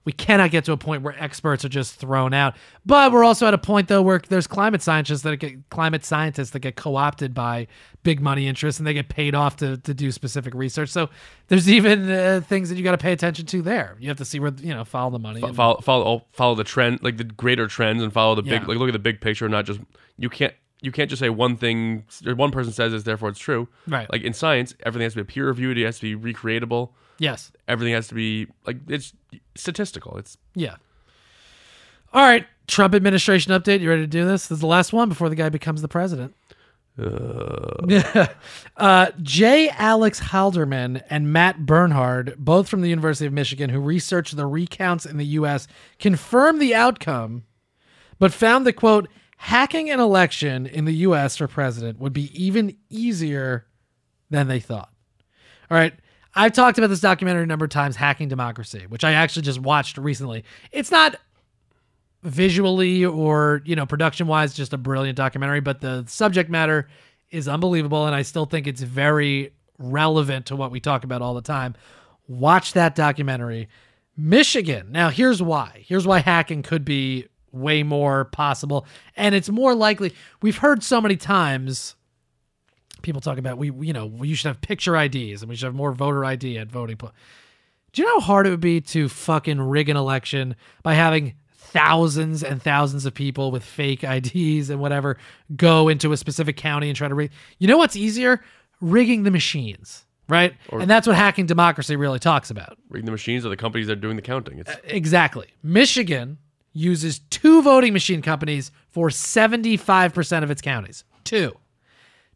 we cannot get to a point where experts are just thrown out. But we're also at a point though where there's climate scientists that get climate scientists that get co-opted by big money interests and they get paid off to to do specific research. So there's even uh, things that you got to pay attention to there. You have to see where you know follow the money. And- Follow, follow follow the trend, like the greater trends, and follow the big. Yeah. Like look at the big picture, not just you can't you can't just say one thing. One person says this, therefore it's true. Right. Like in science, everything has to be peer reviewed. It has to be recreatable. yes. Everything has to be like it's statistical. It's Yeah. All right. Trump administration update. You ready to do this? This is the last one before the guy becomes the president. Uh, (laughs) J. Alex Halderman and Matt Bernhard, both from the University of Michigan, who researched the recounts in the U.S., confirmed the outcome, but found that, quote, hacking an election in the U.S. for president would be even easier than they thought. All right. I've talked about this documentary a number of times, Hacking Democracy, which I actually just watched recently. It's not visually or, you know, production wise, just a brilliant documentary, but the subject matter is unbelievable. And I still think it's very relevant to what we talk about all the time. Watch that documentary. Michigan. Now, here's why. Here's why hacking could be way more possible. And it's more likely. We've heard so many times people talk about we you know you should have picture IDs and we should have more voter ID at voting. pla- Do you know how hard it would be to fucking rig an election by having thousands and thousands of people with fake IDs and whatever go into a specific county and try to rig? You know what's easier? Rigging the machines, right? and that's what hacking democracy really talks about. rigging the machines or the companies that are doing the counting. It's uh, Exactly. Michigan uses two voting machine companies for 75% of its counties. Two.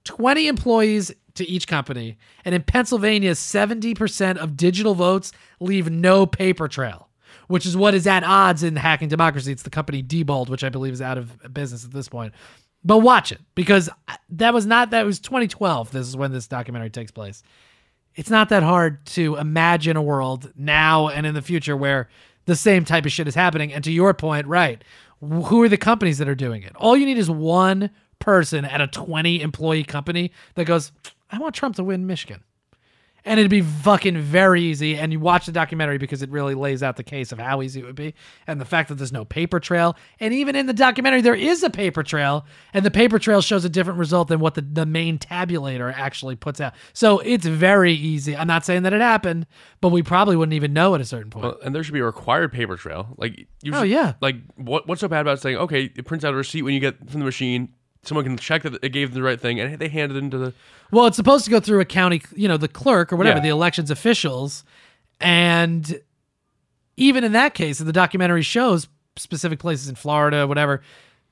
20 employees to each company. And in Pennsylvania, 70% of digital votes leave no paper trail, which is what is at odds in hacking democracy. It's the company Diebold, which I believe is out of business at this point. But watch it because that was not, that was 2012. This is when this documentary takes place it's not that hard to imagine a world now and in the future where the same type of shit is happening. And to your point, right, who are the companies that are doing it? All you need is one person at a 20 employee company that goes, I want Trump to win Michigan. And it'd be fucking very easy. And you watch the documentary because it really lays out the case of how easy it would be. And the fact that there's no paper trail. And even in the documentary, there is a paper trail. And the paper trail shows a different result than what the, the main tabulator actually puts out. So it's very easy. I'm not saying that it happened, but we probably wouldn't even know at a certain point. Well, and there should be a required paper trail. Like, you Oh, should- yeah. Like, what what's so bad about saying, okay, it prints out a receipt when you get from the machine. Someone can check that it gave them the right thing, and they handed it into the. Well, it's supposed to go through a county, you know, the clerk or whatever, Yeah. the elections officials. And even in that case, the documentary shows specific places in Florida, whatever,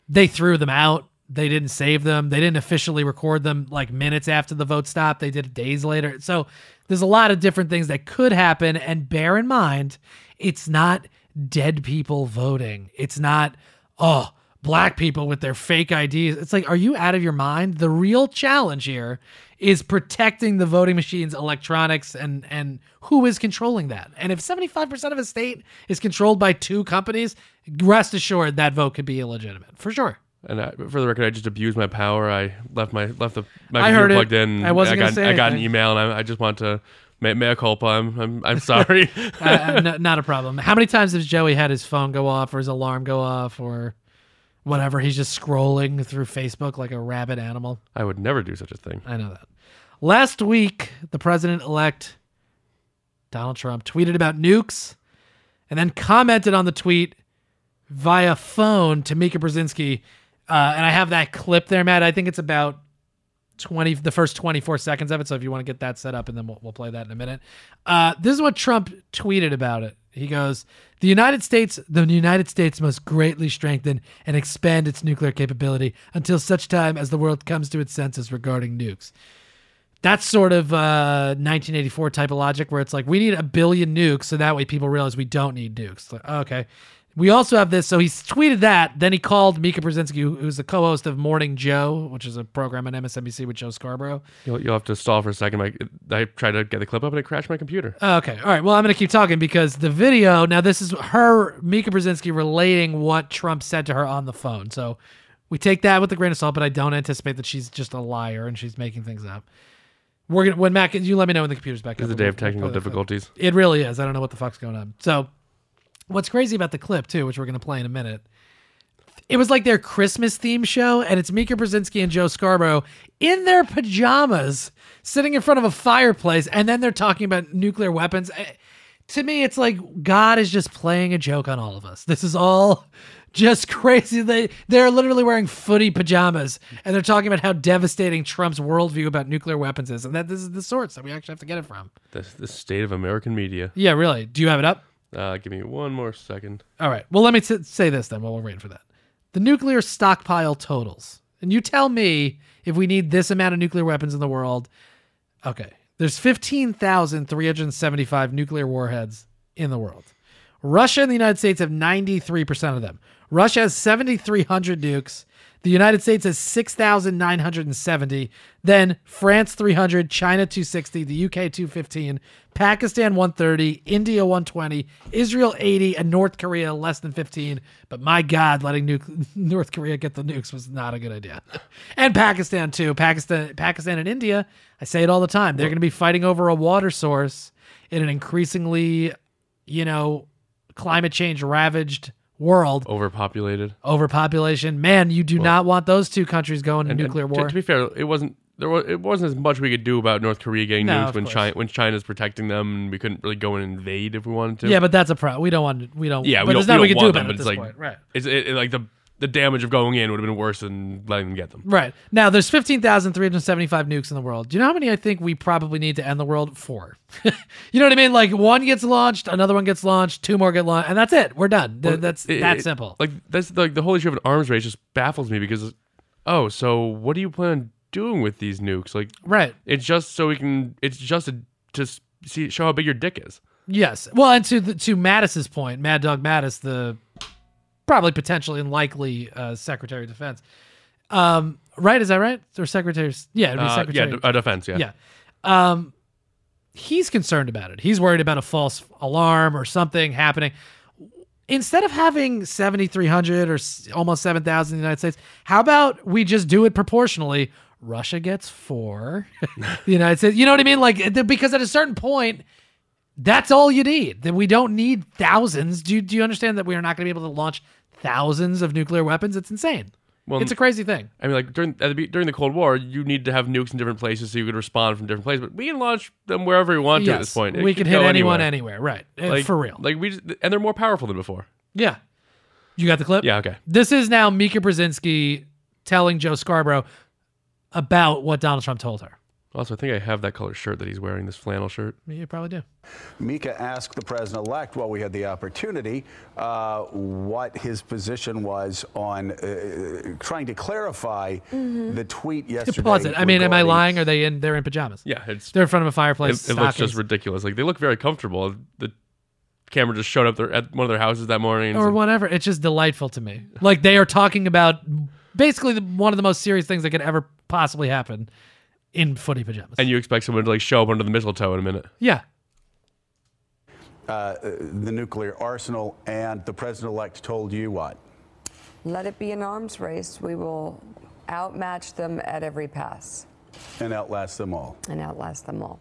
they threw them out They didn't save them. They didn't officially record them like minutes after the vote stopped. They did it days later. So there's a lot of different things that could happen. And bear in mind, it's not dead people voting. It's not, oh, black people with their fake IDs. It's like, are you out of your mind? The real challenge here is protecting the voting machines, electronics, and and who is controlling that. And if 75% of a state is controlled by two companies, rest assured that vote could be illegitimate for sure. And I, for the record, I just abused my power. I left my left the my I computer heard it. plugged in. I wasn't got gonna say I got an email, and I, I just want to mea, culpa. I'm I'm, I'm (laughs) sorry. uh, uh, n- not a problem. How many times has Joey had his phone go off or his alarm go off or whatever? He's just scrolling through Facebook like a rabid animal. I would never do such a thing. I know that. Last week, the president elect Donald Trump tweeted about nukes and then commented on the tweet via phone to Mika Brzezinski. Uh, and I have that clip there, Matt. I think it's about 20, the first 24 seconds of it. So if you want to get that set up, and then we'll, we'll play that in a minute. Uh, this is what Trump tweeted about it. He goes, "The United States, the United States must greatly strengthen and expand its nuclear capability until such time as the world comes to its senses regarding nukes." That's sort of uh, 1984 type of logic where it's like we need a billion nukes so that way people realize we don't need nukes. Like, okay. We also have this. So he tweeted that. Then he called Mika Brzezinski, who- who's the co-host of Morning Joe, which is a program on MSNBC with Joe Scarborough. You'll, you'll have to stall for a second. My, I tried to get the clip up and it crashed my computer. Oh, Okay. All right. Well, I'm going to keep talking because the video. Now, this is her, Mika Brzezinski, relating what Trump said to her on the phone. So we take that with a grain of salt, but I don't anticipate that she's just a liar and she's making things up. We're gonna when Mac, you let me know when the computer's back. It's up a day of technical play that clip. difficulties. It really is. I don't know what the fuck's going on. So, what's crazy about the clip too, which we're gonna play in a minute, it was like their Christmas theme show, and it's Mika Brzezinski and Joe Scarborough in their pajamas, sitting in front of a fireplace, and then they're talking about nuclear weapons. Eh, To me, it's like God is just playing a joke on all of us. This is all just (laughs) crazy. They they're literally wearing footy pajamas, and they're talking about how devastating Trump's worldview about nuclear weapons is, and that this is the source that we actually have to get it from. The, the state of American media. Yeah, really. Do you have it up? Uh, give me one more second. All right. Well, let me t- say this then while we're waiting for that. The nuclear stockpile totals. And you tell me if we need this amount of nuclear weapons in the world. Okay. There's 15,375 nuclear warheads in the world. Russia and the United States have 93% of them. Russia has 7,300 nukes. The United States has 6,970. Then France 300, China 260, the UK 215, Pakistan 130, India 120, Israel 80, and North Korea less than 15. But my God, letting (laughs) North Korea get the nukes was not a good idea. (laughs) and Pakistan too. Pakistan, Pakistan and India. I say it all the time. They're going to be fighting over a water source in an increasingly, you know, climate change ravaged world Overpopulated. overpopulation. Man, you do not want those two countries going to And- and nuclear war. To, be fair, it wasn't there was it wasn't as much we could do about North Korea getting No, nukes when course. China when China's protecting them and we couldn't really go and invade if we wanted to. yeah, but that's a problem. We don't want. We don't. yeah, but we there's nothing we we can do about them, it at it's this like point. Right. it's it, it- like the the damage of going in would have been worse than letting them get them. Right. Now, there's 15,375 nukes in the world. Do you know how many I think we probably need to end the world? Four. (laughs) you know what I mean? Like one gets launched, another one gets launched, two more get launched, and that's it. We're done. Th- that's It- that it- simple. Like that's like the whole issue of an arms race just baffles me because oh, so what do you plan on doing with these nukes? Like right. it's just so we can it's just to just see show how big your dick is. Yes. Well, and to the, to Mattis's point, Mad Dog Mattis, the probably potentially and likely uh, Secretary of Defense. Um, right? Is that right? Or Secretary? Yeah, it'd be Uh, yeah, Secretary. d- uh, defense, yeah. Yeah. Um, he's concerned about it. He's worried about a false alarm or something happening. Instead of having 7,300 or s- almost 7,000 in the United States, how about we just do it proportionally? Russia gets four. (laughs) the United States, you know what I mean? Like, because at a certain point, that's all you need. That we don't need thousands. Do you, do you understand that we are not going to be able to launch thousands of nuclear weapons? It's insane. Well, it's a crazy thing. I mean, like during at the, during the Cold War, you need to have nukes in different places so you could respond from different places. But we can launch them wherever we want to at this point. It we can hit anyone anywhere. anywhere. Right. Uh, Like, For real. Like we, just, and they're more powerful than before. Yeah. You got the clip? Yeah, okay. This is now Mika Brzezinski telling Joe Scarborough about what Donald Trump told her. Also, I think I have that color shirt that he's wearing. This flannel shirt. You probably do. Mika asked the president elect while we had the opportunity uh, what his position was on uh, trying to clarify the tweet yesterday. Pause it. I mean, am I lying? Are they in? They're in pajamas. Yeah, it's They're in front of a fireplace. it looks just ridiculous. Like they look very comfortable. The camera just showed up there at one of their houses that morning. or like- whatever. It's just delightful to me. Like they are talking about basically the, one of the most serious things that could ever possibly happen in footy pajamas. and you expect someone to like show up under the mistletoe in a minute. yeah, uh, the nuclear arsenal, and the president elect told you what? Let it be an arms race. We will outmatch them at every pass And outlast them all. and outlast them all.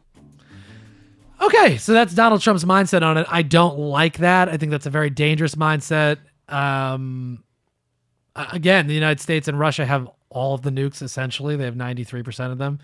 Okay, so that's Donald Trump's mindset on it. I don't like that. I think that's a very dangerous mindset. Um, again, the United States and Russia have all of the nukes essentially. They have 93% of them.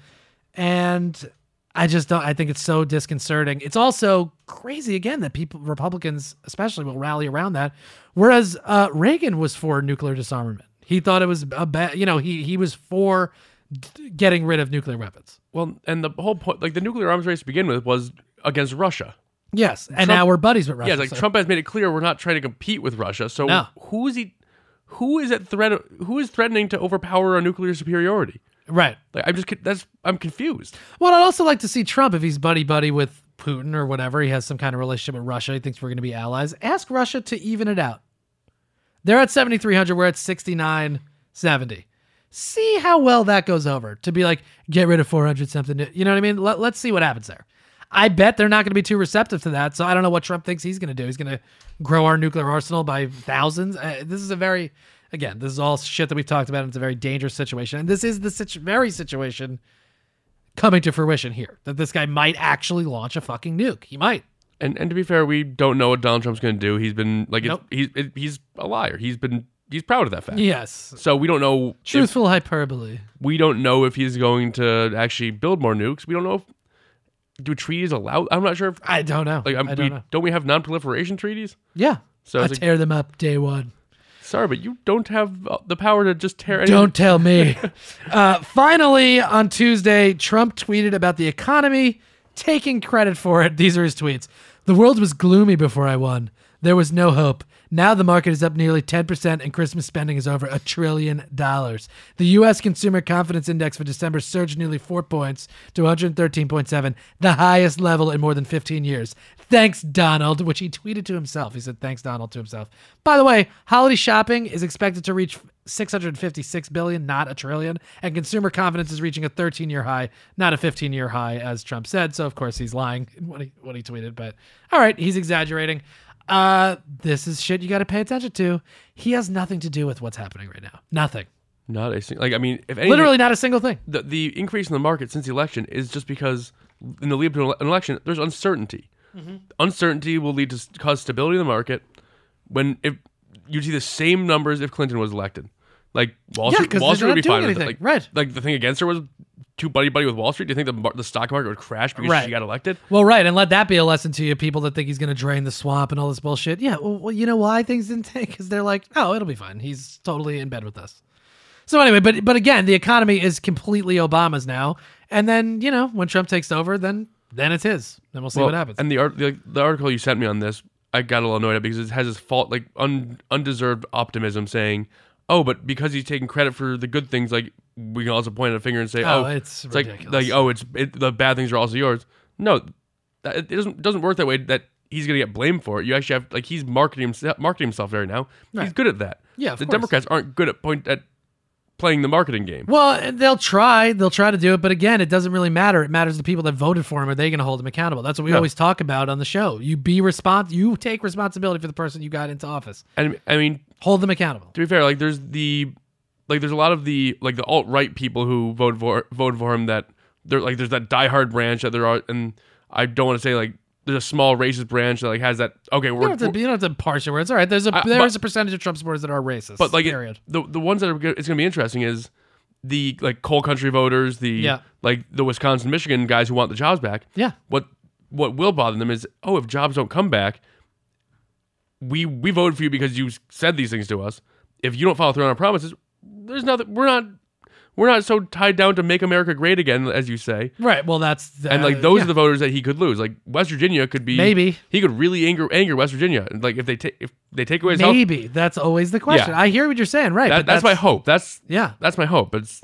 And I just don't I think it's so disconcerting. It's also crazy again that people Republicans especially will rally around that whereas uh, Reagan was for nuclear disarmament. He thought it was a bad, you know, he he was for d- getting rid of nuclear weapons. Well, and the whole point, like the nuclear arms race to begin with, was against Russia. Yes, and now we're buddies with Russia. Yeah, like so- Trump has made it clear we're not trying to compete with Russia. So No. who is he? Who is at threat? Who is threatening to overpower our nuclear superiority? Right. Like I'm just that's I'm confused. Well, I'd also like to see Trump if he's buddy buddy with Putin or whatever. He has some kind of relationship with Russia. He thinks we're going to be allies. Ask Russia to even it out. They're at 7,300. We're at 6970. See how well that goes over to be like, get rid of 400 something. You know what I mean? Let, let's see what happens there. I bet they're not going to be too receptive to that. So I don't know what Trump thinks he's going to do. He's going to grow our nuclear arsenal by thousands. Uh, this is a very, again, this is all shit that we've talked about. And it's a very dangerous situation. And this is the situ- very situation coming to fruition here that this guy might actually launch a fucking nuke. He might. And and to be fair, we don't know what Donald Trump's going to do. He's been like Nope. he's it, he's a liar. He's been he's proud of that fact. Yes. So we don't know. If, Truthful hyperbole. we don't know if he's going to actually build more nukes. We don't know if do treaties allow. I'm not sure if I don't know. like I'm, I don't we, know. don't we have non-proliferation treaties? Yeah. So I it's like- tear them up day one. Sorry, but you don't have uh, the power to just tear. Any Don't tell me. (laughs) uh, finally, on Tuesday, Trump tweeted about the economy, taking credit for it. These are his tweets. The world was gloomy before I won. There was no hope. Now the market is up nearly 10% and Christmas spending is over a trillion dollars. The U.S. Consumer Confidence Index for December surged nearly four points to 113.7, the highest level in more than 15 years. Thanks, Donald, which he tweeted to himself. He said, thanks, Donald, to himself. By the way, holiday shopping is expected to reach 656 billion, not a trillion, and consumer confidence is reaching a 13-year high, not a 15-year high, as Trump said. So of course he's lying in what he what he tweeted, but all right, he's exaggerating. Uh, this is shit you got to pay attention to. He has nothing to do with what's happening right now. Nothing. not a single. Like I mean, if anything, Literally not a single thing. the the increase in the market since the election is just because in the lead up to an election, there's uncertainty. Mm-hmm. Uncertainty will lead to cause stability in the market. When if you'd see the same numbers if Clinton was elected, like Wall Yeah, Street, Wall Street would be doing fine with it. anything. Like, Right. Like the thing against her was too buddy buddy with Wall Street. Do you think the the stock market would crash because Right. she got elected? Well, right, and let that be a lesson to you people that think he's going to drain the swamp and all this bullshit. Yeah, well, well, you know why things didn't take? Because they're like, oh, it'll be fine. He's totally in bed with us. So anyway, but but again, the economy is completely Obama's now, and then you know when Trump takes over, then then it's his. Then we'll see Well, what happens. And the, art, the the article you sent me on this, I got a little annoyed at because it has this fault like un, undeserved optimism, saying, "Oh, but because he's taking credit for the good things, like we can also point at a finger and say, Oh, oh, it's like ridiculous. like oh, it's it, the bad things are also yours." No, that, it doesn't doesn't work that way. That he's gonna get blamed for it. You actually have like he's marketing himself marketing himself right now. He's good at that. Yeah, the course. Democrats aren't good at point at playing the marketing game. Well, they'll try. They'll try to do it, but again, it doesn't really matter. It matters the people that voted for him. Are they going to hold him accountable? That's what we No. always talk about on the show. You be respons- You take responsibility for the person you got into office. And I mean, Hold them accountable. to be fair, like there's the like there's a lot of the like the alt right people who voted for voted for him that they're like there's that diehard branch that there are and I don't want to say like there's a small racist branch that like has that okay we're, don't, have to, you don't have to parse your words. All right, there's a Uh, there but- is a percentage of Trump supporters that are racist. but like it- the the ones that are it's gonna be interesting is the like coal country voters the Yeah. like the Wisconsin Michigan guys who want the jobs back Yeah. what what will bother them is oh if jobs don't come back we we voted for you because you said these things to us if you don't follow through on our promises there's nothing we're not we're not so tied down to make America great again, as you say. Right. Well, that's And uh, like those yeah. are the voters that he could lose. Like West Virginia could be Maybe. he could really anger anger West Virginia. Like if they take if they take away his health, maybe that's always the question. Yeah. I hear what you're saying. Right. that, but that's, my hope. That's Yeah. that's my hope. It's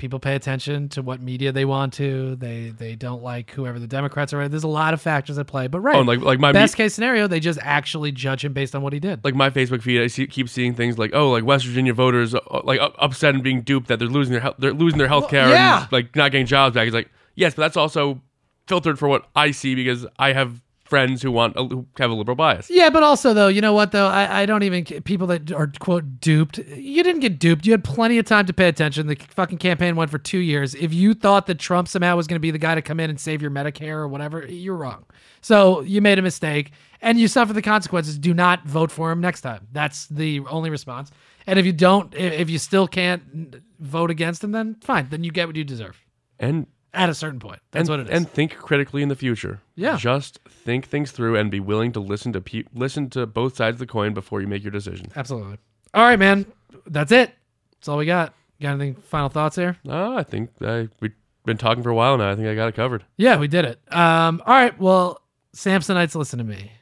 people pay attention to what media they want to. They they don't like whoever the Democrats are. There's a lot of factors at play. But right, Oh, like- like my best me- case scenario, they just actually judge him based on what he did. like my Facebook feed. I see, keep seeing things like oh, like West Virginia voters uh, like up- upset and being duped that they're losing their health, they're losing their health care yeah. and like not getting jobs back. It's like yes, but that's also filtered for what I see because I have friends who want a, who have a liberal bias. Yeah, but also though, you know what though? I, I don't even people that are quote duped. You didn't get duped. You had plenty of time to pay attention. The fucking campaign went for two years. If you thought that Trump somehow was going to be the guy to come in and save your Medicare or whatever, you're wrong. So you made a mistake and you suffer the consequences. Do not vote for him next time. That's the only response. And if you don't, if you still can't vote against him, then fine. Then you get what you deserve And at a certain point. That's and, what it is. And think critically in the future. Yeah. Just think things through and be willing to listen to pe- listen to both sides of the coin before you make your decision. Absolutely. All right, man. That's it. That's all we got. Got anything final thoughts here? Oh, I think I, we've been talking for a while now. I think I got it covered. Yeah, we did it. Um, all right. Well, Sampsonites, listen to me.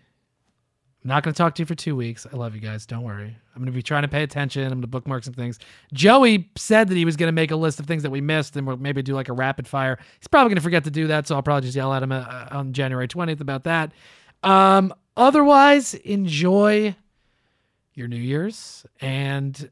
Not going to talk to you for two weeks. I love you guys. Don't worry. I'm going to be trying to pay attention. I'm going to bookmark some things. Joey said that he was going to make a list of things that we missed and we'll maybe do like a rapid fire. He's probably going to forget to do that. So I'll probably just yell at him uh, on January 20th about that. Um, otherwise, enjoy your New Year's. And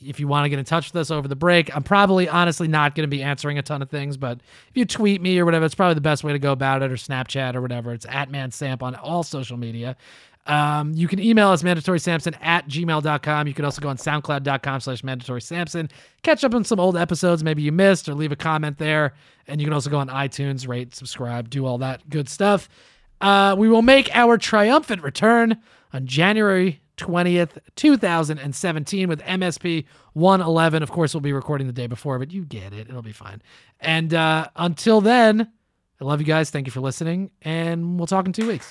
if you want to get in touch with us over the break, I'm probably honestly not going to be answering a ton of things, but if you tweet me or whatever, it's probably the best way to go about it or Snapchat or whatever. It's at mansamp on all social media. Um, you can email us mandatory sampson at gmail.com. You can also go on soundcloud.com slash mandatory sampson. Catch up on some old episodes maybe you missed or leave a comment there. And you can also go on iTunes, rate, subscribe, do all that good stuff. Uh, we will make our triumphant return on January 20th, 2017 with MSP 111. Of course, we'll be recording the day before, but you get it. It'll be fine. And uh, until then, I love you guys. Thank you for listening, and we'll talk in two weeks.